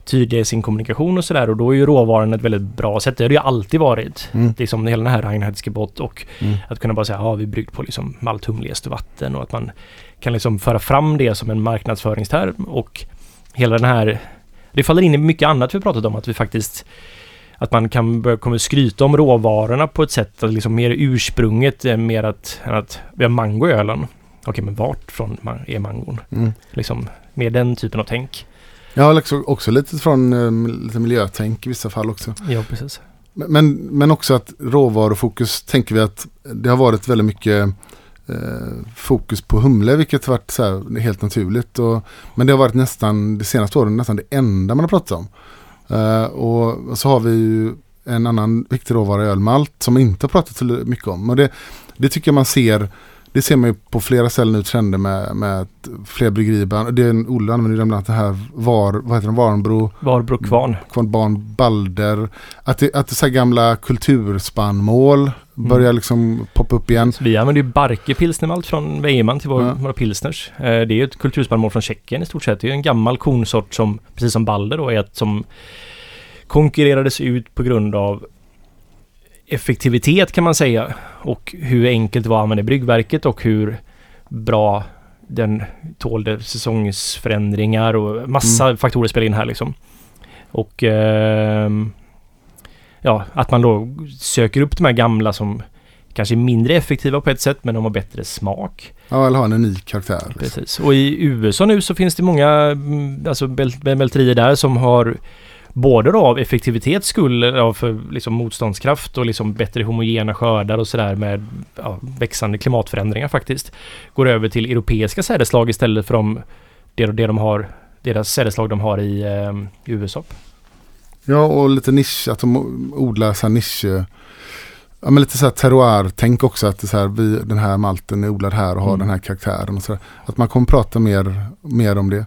tydliga i sin kommunikation och sådär och då är ju råvaran ett väldigt bra sätt. Det har det ju alltid varit. Mm. Liksom hela den här Reinhardske bott och Mm. att kunna bara säga ja vi bryggt på liksom malt, humle, jäst och vatten och att man kan liksom föra fram det som en marknadsföringsterm och hela den här det faller in i mycket annat vi pratat om att vi faktiskt att man kan börja kommer skryta om råvarorna på ett sätt att liksom mer ursprunget är mer att, än att vi har mango i ölen. Okej men vart från är mangon? Mm. Liksom med den typen av tänk. Ja, liksom också lite från eh, lite miljötänk i vissa fall också. Ja precis. Men- Men, också att råvarufokus tänker vi att det har varit väldigt mycket eh, fokus på humle vilket har varit så här, helt naturligt. Och, men det har varit nästan de senaste åren nästan det enda man har pratat om. Eh, och så har vi ju en annan viktig råvara ölmalt som man inte har pratat så mycket om. Och det, det tycker jag man ser det ser man ju på flera ställen nu trender med, med fler bryggerier. Det är en Olle använder bland annat det här var, vad heter den, Varnbro Varbro kvarn. Kvarnbarn Balder. Att det, att det så här gamla kulturspannmål börjar liksom poppa upp igen. Så vi använder ju Barke pilsnermalt från Weimann till vår, Ja. våra pilsners. Eh, Det är ju ett kulturspannmål från Tjeckien i stort sett. Det är ju en gammal kornsort som, precis som Balder då, är ett som konkurrerades ut på grund av effektivitet kan man säga. Och hur enkelt det var att använda bryggverket och hur bra den tålde säsongsförändringar och massa faktorer spelar in här liksom. Och ehm, ja, att man då söker upp de här gamla som kanske är mindre effektiva på ett sätt men de har bättre smak. Ja, eller ha en unik karaktär. Liksom. Precis. Och i USA nu så finns det många mm, alltså mälterier där som har både då av effektivitets skull, eh, ja, för liksom motståndskraft och liksom bättre homogena skördar och sådär med ja, växande klimatförändringar faktiskt. Går över till europeiska sädeslag istället för de, det, det de har, deras sädeslag de har i eh, USA. Ja, och lite nisch, att de odlar så här nisch... Ja, men lite så här terroir-tänk också. Att det så här, vi, den här malten är odlad här och har Mm. den här karaktären. Och så där. Att man kommer prata mer, mer om det.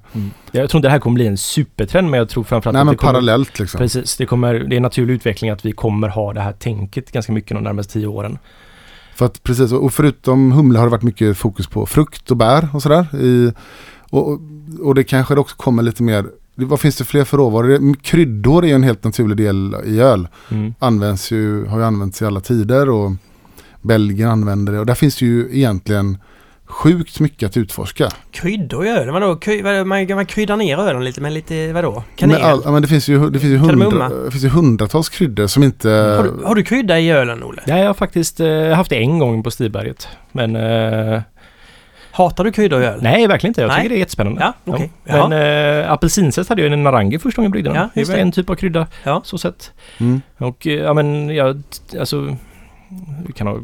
Jag tror inte det här kommer bli en supertrend men jag tror framförallt Nej, att men det kommer, parallellt liksom. Precis, det, kommer, det är en naturlig utveckling att vi kommer ha det här tänket ganska mycket de närmaste tio åren. För att precis, och förutom humle har det varit mycket fokus på frukt och bär och sådär. och, och det kanske också kommer lite mer, vad finns det fler för råvaror? Kryddor är ju en helt naturlig del i öl. Mm. Används ju, har ju använts i alla tider och Belgien använder det. Och där finns det ju egentligen sjukt mycket att utforska. Kryddor i ölen? Vadå? Kry, vadå? Man, man kryddar ner ölen lite med lite, vadå? Kanel? Men, all, men det finns ju, det finns ju, hundra, det finns ju hundratals kryddor som inte... har, du, har du krydda i ölen, Olle? Ja, jag har faktiskt eh, haft det en gång på Stiberget. Men eh, Hatar du kryddor i öl? nej, verkligen inte. Jag Nej. tycker det är jättespännande. Ja, okej. Ja. Men Jaha. eh, apelsinzest hade jag i en narangi första gången jag bryggde den. Ja, det var det. en typ av krydda. Ja. Så sett. Mm. Och eh, ja men jag, alltså... Du kan ha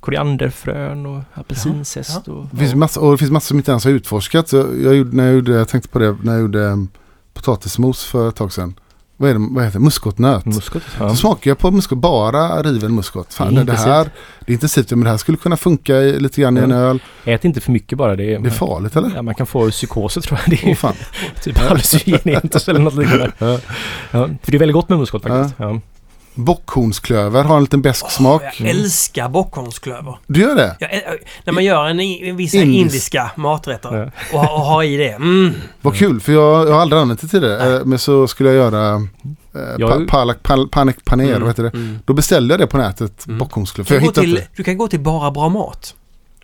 korianderfrön och apelsinzest och... Det finns massa, och det finns massor som inte ens har utforskat. Så jag, gjorde, när jag, gjorde, jag tänkte på det när jag gjorde potatismos för ett tag sedan. Vad, är det, vad heter det? muskotnöt. Muskot. Ja. Så smakar jag på muskot, bara riven muskot. Fan, Det är det, här, det är intensivt men det här skulle kunna funka i, lite grann i en öl. Ät inte för mycket bara. Det är, Det är farligt eller? ja, man kan få psykoser tror jag. Det är Åh fan. typ hallucinegentus eller något liknande. Ja, för det är väldigt gott med muskot faktiskt. Ja. Bockhornsklöver har en liten besk smak. jag älskar bockhornsklöver. Du gör det? Jag, äl- när man gör en, i- vissa Indis. indiska maträtter Ja. och, och har i det. Mm. Vad kul, för jag, jag har aldrig använt det tidigare. Eh, Men så skulle jag göra eh, Jag- pa, palak, pal, panek paner, Mm. vad heter det? Mm. Då beställde jag det på nätet, Mm. bockhornsklöver. Du, kan gå till, du kan gå till Bara Bra Mat.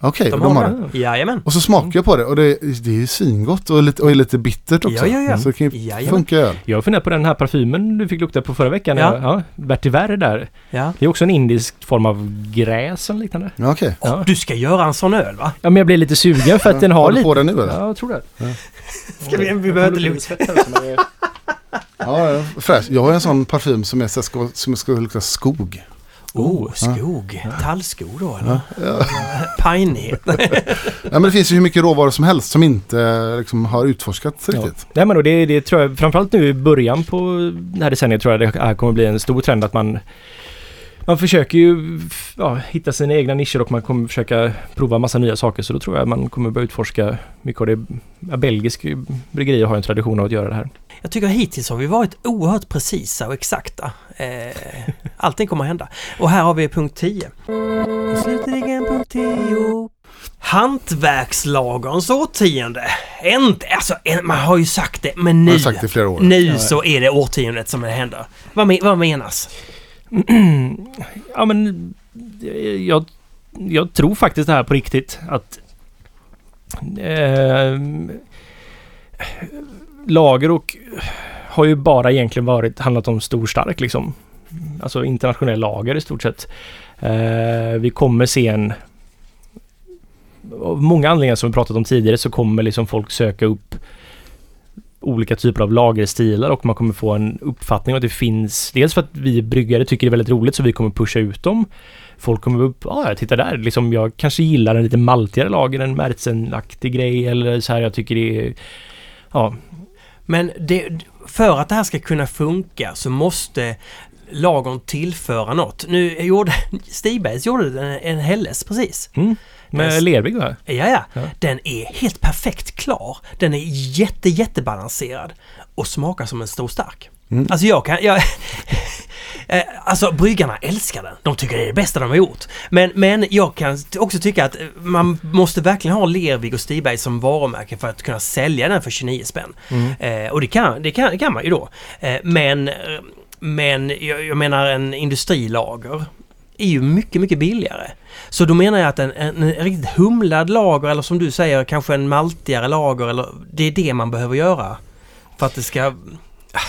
Okej, De de har har det. Jajamän. Och så smakar jag på det och det, det är ju svingott och lite, och är lite bittert också. Ja, ja, ja. Så det kan ju Jajamän. funka öl. Jag har funderat på den här parfymen du fick lukta på förra veckan. Ja. Ja. Vetiver där. Ja. Det är också en indisk form av gräs eller liknande. Ja. Åh, Ja. Du ska göra en sån öl va? Ja men jag blir lite sugen för att den har Har du lite... på den nu eller? Ja, jag tror det. Ska vi, vi behöver inte lukta. Ja, ja, fräsch. Jag har en sån parfym som, är, som ska lukta skog. Oh, skog. Tallskog då eller? Ja. Pajnighet. Ja, men det finns ju hur mycket råvaror som helst som inte liksom, har utforskats Ja. riktigt. Nej men och det, det tror jag, framförallt nu i början på det här decenniet tror jag det här kommer bli en stor trend att man man försöker ju ja, hitta sina egna nischer och man kommer försöka prova massa nya saker så då tror jag man kommer börja utforska mycket av det. Ja, belgisk bryggerier har en tradition av att göra det här. Jag tycker hittills har vi varit oerhört precisa och exakta. Eh, allting kommer att hända. Och här har vi punkt 10. Och slutligen punkt 10. Hantverkslagerns årtionde. Inte, alltså, man har ju sagt det, men nu, sagt det i flera år. nu så är det årtiondet som det händer. Vad, men, vad menas? ja men jag, jag tror faktiskt det här på riktigt att eh, lager och eh, har ju bara egentligen varit handlat om stor stark liksom. Alltså internationell lager i stort sett. Eh, vi kommer se en av många anledningar som vi pratat om tidigare så kommer liksom folk söka upp olika typer av lagerstilar och man kommer få en uppfattning om att det finns dels för att vi bryggare tycker det är väldigt roligt så vi kommer pusha ut dem. Folk kommer upp, ah, ja ah, titta där, liksom jag kanske gillar en lite maltigare lager, en Märtsenaktig grej eller så här jag tycker det är, ja, men det, för att det här ska kunna funka så måste lagern tillföra något. Nu gjorde Stigbergs gjorde en, en Helles precis. mm, med. Lervig va? Ja, ja. Ja. Den är helt perfekt klar. Den är jätte, jättebalanserad och smakar som en stor stark. Mm. Alltså jag kan... Jag, Eh, alltså bryggarna älskar den. De tycker det är det bästa de har gjort. Men, men jag kan också tycka att eh, man måste verkligen ha Lervig och Stigberg som varumärke för att kunna sälja den för 29 spänn. Mm. Eh, och det kan, det, kan, det kan man ju då. Eh, men eh, men jag, jag menar en industrilager är ju mycket, mycket billigare. Så då menar jag att en, en, en riktigt humlad lager eller som du säger kanske en maltigare lager eller det är det man behöver göra. För att det ska...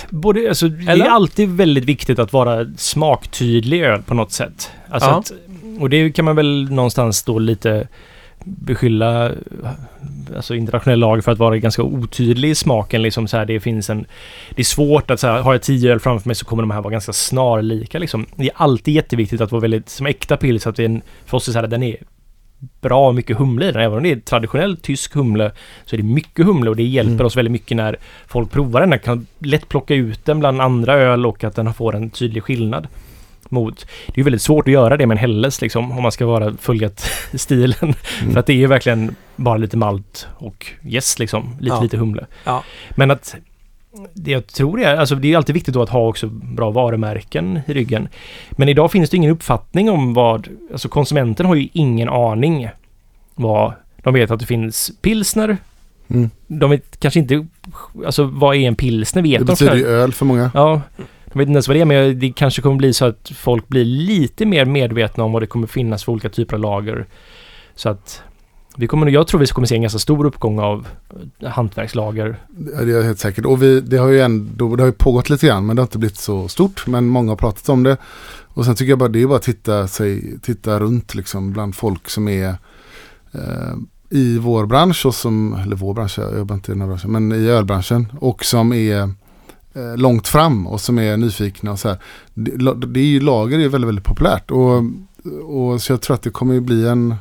Både, alltså, det är alltid väldigt viktigt att vara smaktydlig öl på något sätt. Alltså Ja. att, och det kan man väl någonstans då lite beskylla alltså internationell lager för att vara ganska otydlig i smaken. Liksom så här, det finns en... Det är svårt att så här, har jag tio öl framför mig så kommer de här vara ganska snarlika liksom. Det är alltid jätteviktigt att vara väldigt, som äkta pils, att det är en, för oss är så här, den är bra mycket humle i den. Även om det är traditionell tysk humle så är det mycket humle och det hjälper Mm. oss väldigt mycket när folk provar den. Man kan lätt plocka ut den bland andra öl och att den får en tydlig skillnad. Mot, det är ju väldigt svårt att göra det med en Helles liksom om man ska vara följet stilen. Mm. För att det är ju verkligen bara lite malt och yes liksom. Lite, Ja. lite humle. Ja. Men att det jag tror är, alltså det är alltid viktigt då att ha också bra varumärken i ryggen. Men idag finns det ingen uppfattning om vad, alltså konsumenten har ju ingen aning vad, de vet att det finns pilsner, Mm. de vet kanske inte, alltså vad är en pilsner vet Det de betyder ju öl för många. Ja, de vet inte ens vad det är men det kanske kommer bli så att folk blir lite mer medvetna om vad det kommer finnas för olika typer av lager. Så att vi kommer, jag tror vi kommer se en ganska stor uppgång av eh, hantverkslager. Ja, Det är helt säkert. Och vi, det har ju ändå, det har ju pågått lite grann men det har inte blivit så stort. Men många har pratat om det. Och sen tycker jag bara det är bara att titta, sig, titta runt liksom bland folk som är eh, i vår bransch och som, eller vår bransch, jag jobbar inte i den här branschen, men i ölbranschen och som är eh, långt fram och som är nyfikna och så här. Det, det är ju, lager är väldigt, väldigt populärt och, och så jag tror att det kommer ju bli en,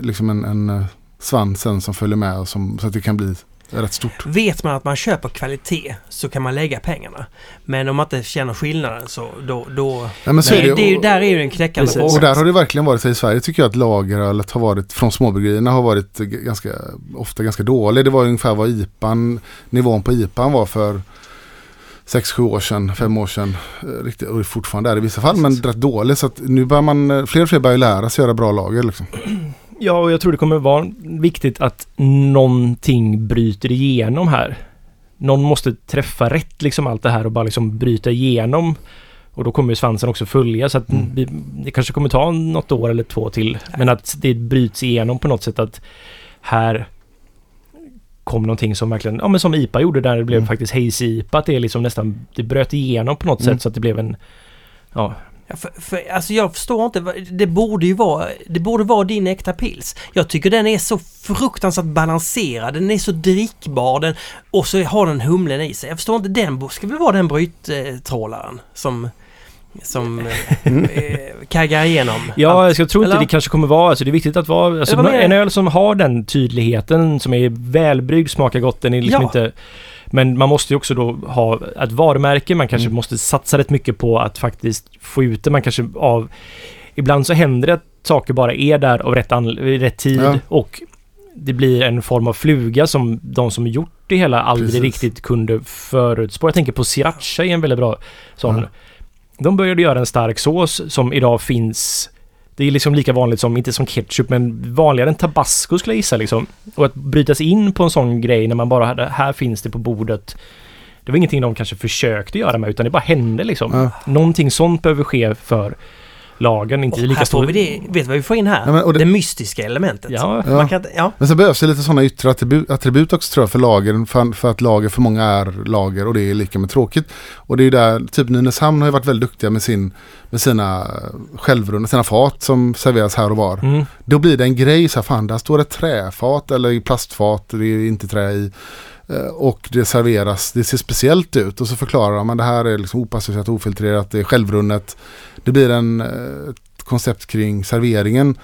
liksom en, en eh, svans sen som följer med och som, så att det kan bli rätt stort. Vet man att man köper kvalitet så kan man lägga pengarna. Men om man inte känner skillnaden så då... då Ja, men så nej, är det är ju, där är ju den knäckande frågan. Och där har det verkligen varit så i Sverige tycker jag att lagerölet har varit från småbryggerierna har varit g- ganska ofta ganska dålig. Det var ungefär vad IPAn, nivån på IPAn var för 6-7 år sedan, 5 år sedan. Eh, Riktigt, och fortfarande är det i vissa fall, men rätt dålig. Så att nu börjar man, eh, fler och fler börjar lära sig göra bra lager. Liksom. Ja, och jag tror det kommer vara viktigt att någonting bryter igenom här. Någon måste träffa rätt liksom allt det här och bara liksom bryta igenom. Och då kommer ju svansen också följa så att Mm. vi, det kanske kommer ta något år eller två till. Men att det bryts igenom på något sätt att här kom någonting som verkligen, ja men som IPA gjorde där det blev Mm. faktiskt Hazy IPA. Att det är liksom nästan, det bröt igenom på något Mm. sätt så att det blev en, ja, Ja, för, för, alltså jag förstår inte, det borde ju vara, det borde vara din äkta pils. Jag tycker den är så fruktansvärt balanserad, den är så drickbar den, och så har den humlen i sig. Jag förstår inte, den ska väl vara den bryttrålaren som, som Mm. eh, kaggar igenom. Ja, jag tror inte Eller? det kanske kommer vara, alltså det är viktigt att vara, alltså en öl som har den tydligheten, som är välbryggd, smakar gott, den är liksom Ja. inte... Men man måste ju också då ha ett varumärke, man kanske Mm. måste satsa rätt mycket på att faktiskt få ut det, man kanske av... Ibland så händer det att saker bara är där av rätt, i rätt tid Ja. och det blir en form av fluga som de som gjort det hela aldrig Precis. riktigt kunde förutspå. Jag tänker på Sriracha är en väldigt bra sån. Ja. De började göra en stark sås som idag finns det är liksom lika vanligt som, inte som ketchup, men vanligare än tabasco skulle jag gissa liksom. Och att bryta sig in på en sån grej när man bara hade, här finns det på bordet. Det var ingenting de kanske försökte göra med, utan det bara hände liksom. Ja. Någonting sånt behöver ske för lagen, inte Och lika här stor... får vi det, vet du vad vi får in här? Ja, men, det, det, mystiska elementet. Ja, Ja. Man kan, ja. men så behövs det lite sådana yttre attribut, attribut också tror jag för lager. För, för att lager för många är lager och det är lika med tråkigt. Och det är ju där, typ Nynäshamn har ju varit väldigt duktiga med, sin, med sina självrunda, sina fat som serveras här och var. mm. Då blir det en grej så här, fan där står ett träfat eller i plastfat, det är inte trä i. Eh, Och det serveras, det ser speciellt ut och så förklarar de att det här är liksom opastöriserat, ofiltrerat, det är självrunnet. Det blir en, eh, ett koncept kring serveringen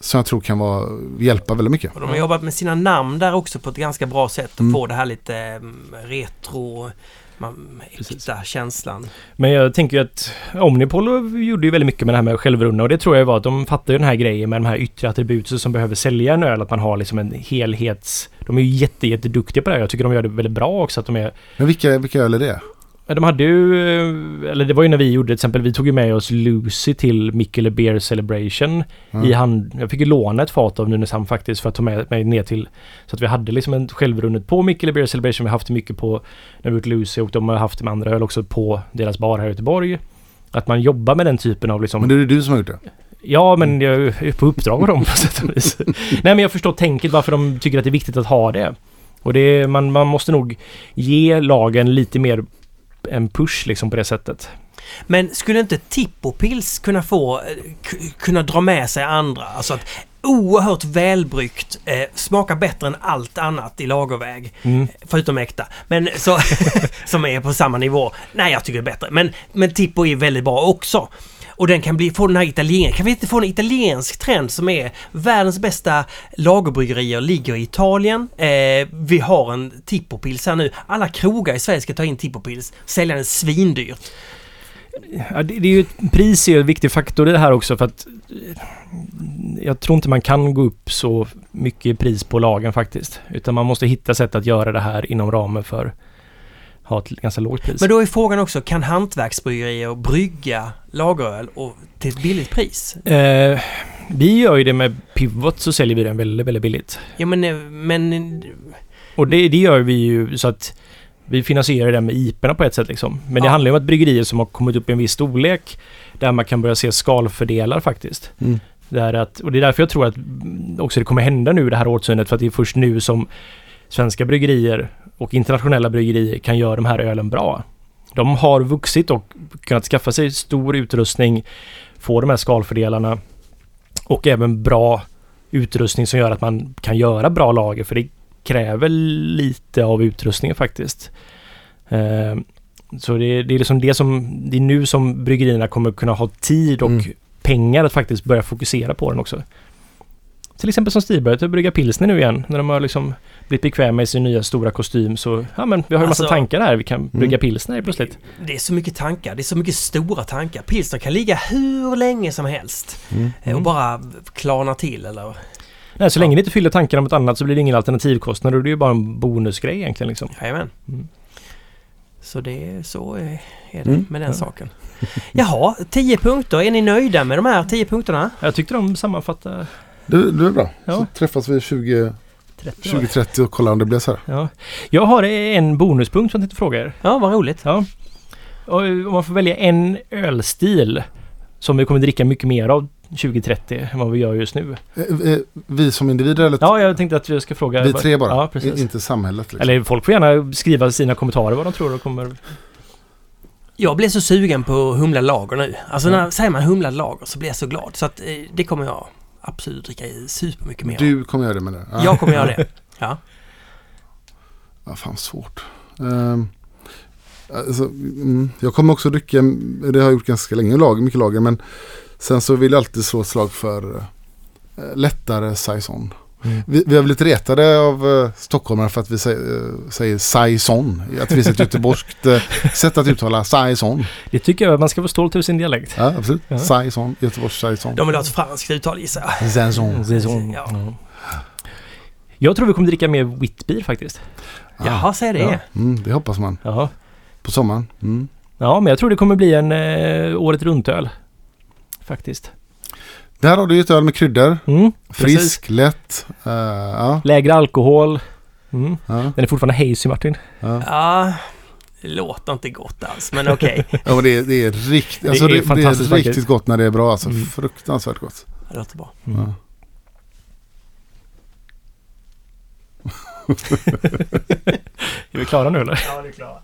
som jag tror kan vara, hjälpa väldigt mycket. Och de har jobbat med sina namn där också på ett ganska bra sätt och Mm. få det här lite mm, retro, man, Precis. äkta känslan. Men jag tänker ju att Omnipol gjorde ju väldigt mycket med det här med självrunna och det tror jag var att de fattar ju den här grejen med de här yttre attributen som behöver sälja en öl, att man har liksom en helhets... De är ju jätte, jätteduktiga på det här. Jag tycker de gör det väldigt bra också att de är... Men vilka, vilka öl är det? De hade ju... eh, Eller det var ju när vi gjorde till exempel, vi tog ju med oss Lucy till Mikkele Beer Celebration Ja. i hand... Jag fick ju låna ett fat av Nynäshamn faktiskt för att ta med mig ner till... Så att vi hade liksom en självrunnet på Mikkele Beer Celebration. Vi har haft det mycket på när vi gjort Lucy och de har haft det med andra öl också på deras bar här i Göteborg. Att man jobbar med den typen av liksom... Men det är du som har gjort det? Ja, men jag är på uppdrag av dem på sätt och vis. Nej, men jag förstår tänket varför de tycker att det är viktigt att ha det. Och det är, man, man måste nog ge lagen lite mer en push liksom på det sättet. Men skulle inte Tippopils kunna få, eh, kunna dra med sig andra? Alltså att oerhört välbryggt, eh, smakar bättre än allt annat i lagerväg. Mm. Förutom äkta. Men så, som är på samma nivå. Nej, jag tycker det är bättre. Men, men Tippo är väldigt bra också. Och den kan bli, få den här italien... Kan vi inte få en italiensk trend som är världens bästa lagerbryggerier ligger i Italien. Eh, vi har en Tippopils här nu. Alla krogar i Sverige ska ta in Tippopils. Sälja den svindyrt. Ja, det, det är ju pris är ju en viktig faktor i det här också för att eh, jag tror inte man kan gå upp så mycket i pris på lagen faktiskt. Utan man måste hitta sätt att göra det här inom ramen för ha ett ganska lågt pris. Men då är frågan också, kan hantverksbryggerier brygga lageröl och till ett billigt pris? Eh, vi gör ju det med Pivot så säljer vi den väldigt, väldigt billigt. Ja men, eh, men Och det, det gör vi ju så att vi finansierar det med IPorna på ett sätt liksom. Men det Ja. handlar ju om att bryggerier som har kommit upp i en viss storlek där man kan börja se skalfördelar faktiskt. Mm. Det är att, och det är därför jag tror att också det kommer hända nu det här årtiondet för att det är först nu som svenska bryggerier och internationella bryggerier kan göra de här ölen bra. De har vuxit och kunnat skaffa sig stor utrustning, få de här skalfördelarna och även bra utrustning som gör att man kan göra bra lager för det kräver lite av utrustningen faktiskt. Eh, så det, det är liksom det som, det är nu som bryggerierna kommer kunna ha tid och Mm. pengar att faktiskt börja fokusera på den också. Till exempel som Stig börjat brygga pilsner nu igen. När de har liksom blivit bekväma i sin nya stora kostym så, ja men vi har ju massa Alltså- tankar här. Vi kan brygga pilsner plötsligt. Det är så mycket tankar. Det är så mycket stora tankar. Pilsner kan ligga hur länge som helst. Mm. eh, Och bara klarna till eller... Nej, så Ja. länge det inte fyller tankarna om något annat så blir det ingen alternativkostnad och det är ju bara en bonusgrej egentligen liksom. Jajamän. Mm. Så det så är är det Mm. med den Ja. saken. Jaha, 10 punkter. Är ni nöjda med de här 10 punkterna? Jag tyckte de sammanfattar Du, du är bra. Ja. Så träffas vi 20, 30 år. 2030 och kollar om det blir så här. Ja. Jag har en bonuspunkt som jag tänkte fråga er. Ja, vad roligt. Ja. Och om man får välja en ölstil som vi kommer dricka mycket mer av 2030 än vad vi gör just nu. Eh, eh, Vi som individer eller Ja, jag tänkte att vi ska fråga... vi tre bara? Ja, precis. Inte samhället liksom. Eller folk får gärna skriva sina kommentarer vad de tror de kommer... Jag blev så sugen på humlad lager nu. Alltså när säger man humlad lager så blir jag så glad. Så att eh, det kommer jag absolut dricka supermycket mer. Du kommer göra det med det? Ja. Jag kommer göra det. Ja. Ja, fan svårt. Ehm, alltså, mm, jag kommer också dricka, det har jag gjort ganska länge, lag, mycket lager. Men sen så vill jag alltid slå ett slag för eh, lättare saison. Mm. Vi, vi har blivit retade av uh, stockholmare för att vi säger, uh, säger saison. Att det finns ett göteborgskt uh, sätt att uttala saison. Det tycker jag att man ska vara stolt över sin dialekt. Ja, absolut. Ja. Saison, Göteborgs saison. De vill ha ett franskt uttal gissar jag. Saison. Säsong. Ja. Ja. Jag tror vi kommer dricka mer Whitbeer faktiskt. Jaha, säg det. Ja. Mm, det hoppas man. Ja. På sommaren. Mm. ja, men jag tror det kommer bli en eh, året runt-öl. Faktiskt. Där har du ju ett öl med kryddor. Mm, precis. Frisk, lätt. Uh, ja, Lägre alkohol. Mm. ja, Den är fortfarande hazy Martin. ja. Ja, det låter inte gott alls, men okej. Ja, men det, är- det är riktigt, Det alltså är det, det är fantastiskt riktigt gott när det är bra. Alltså, Mm. Fruktansvärt gott. Det låter bra. Mm. Ja. Är vi klara nu eller? Ja, det är klart.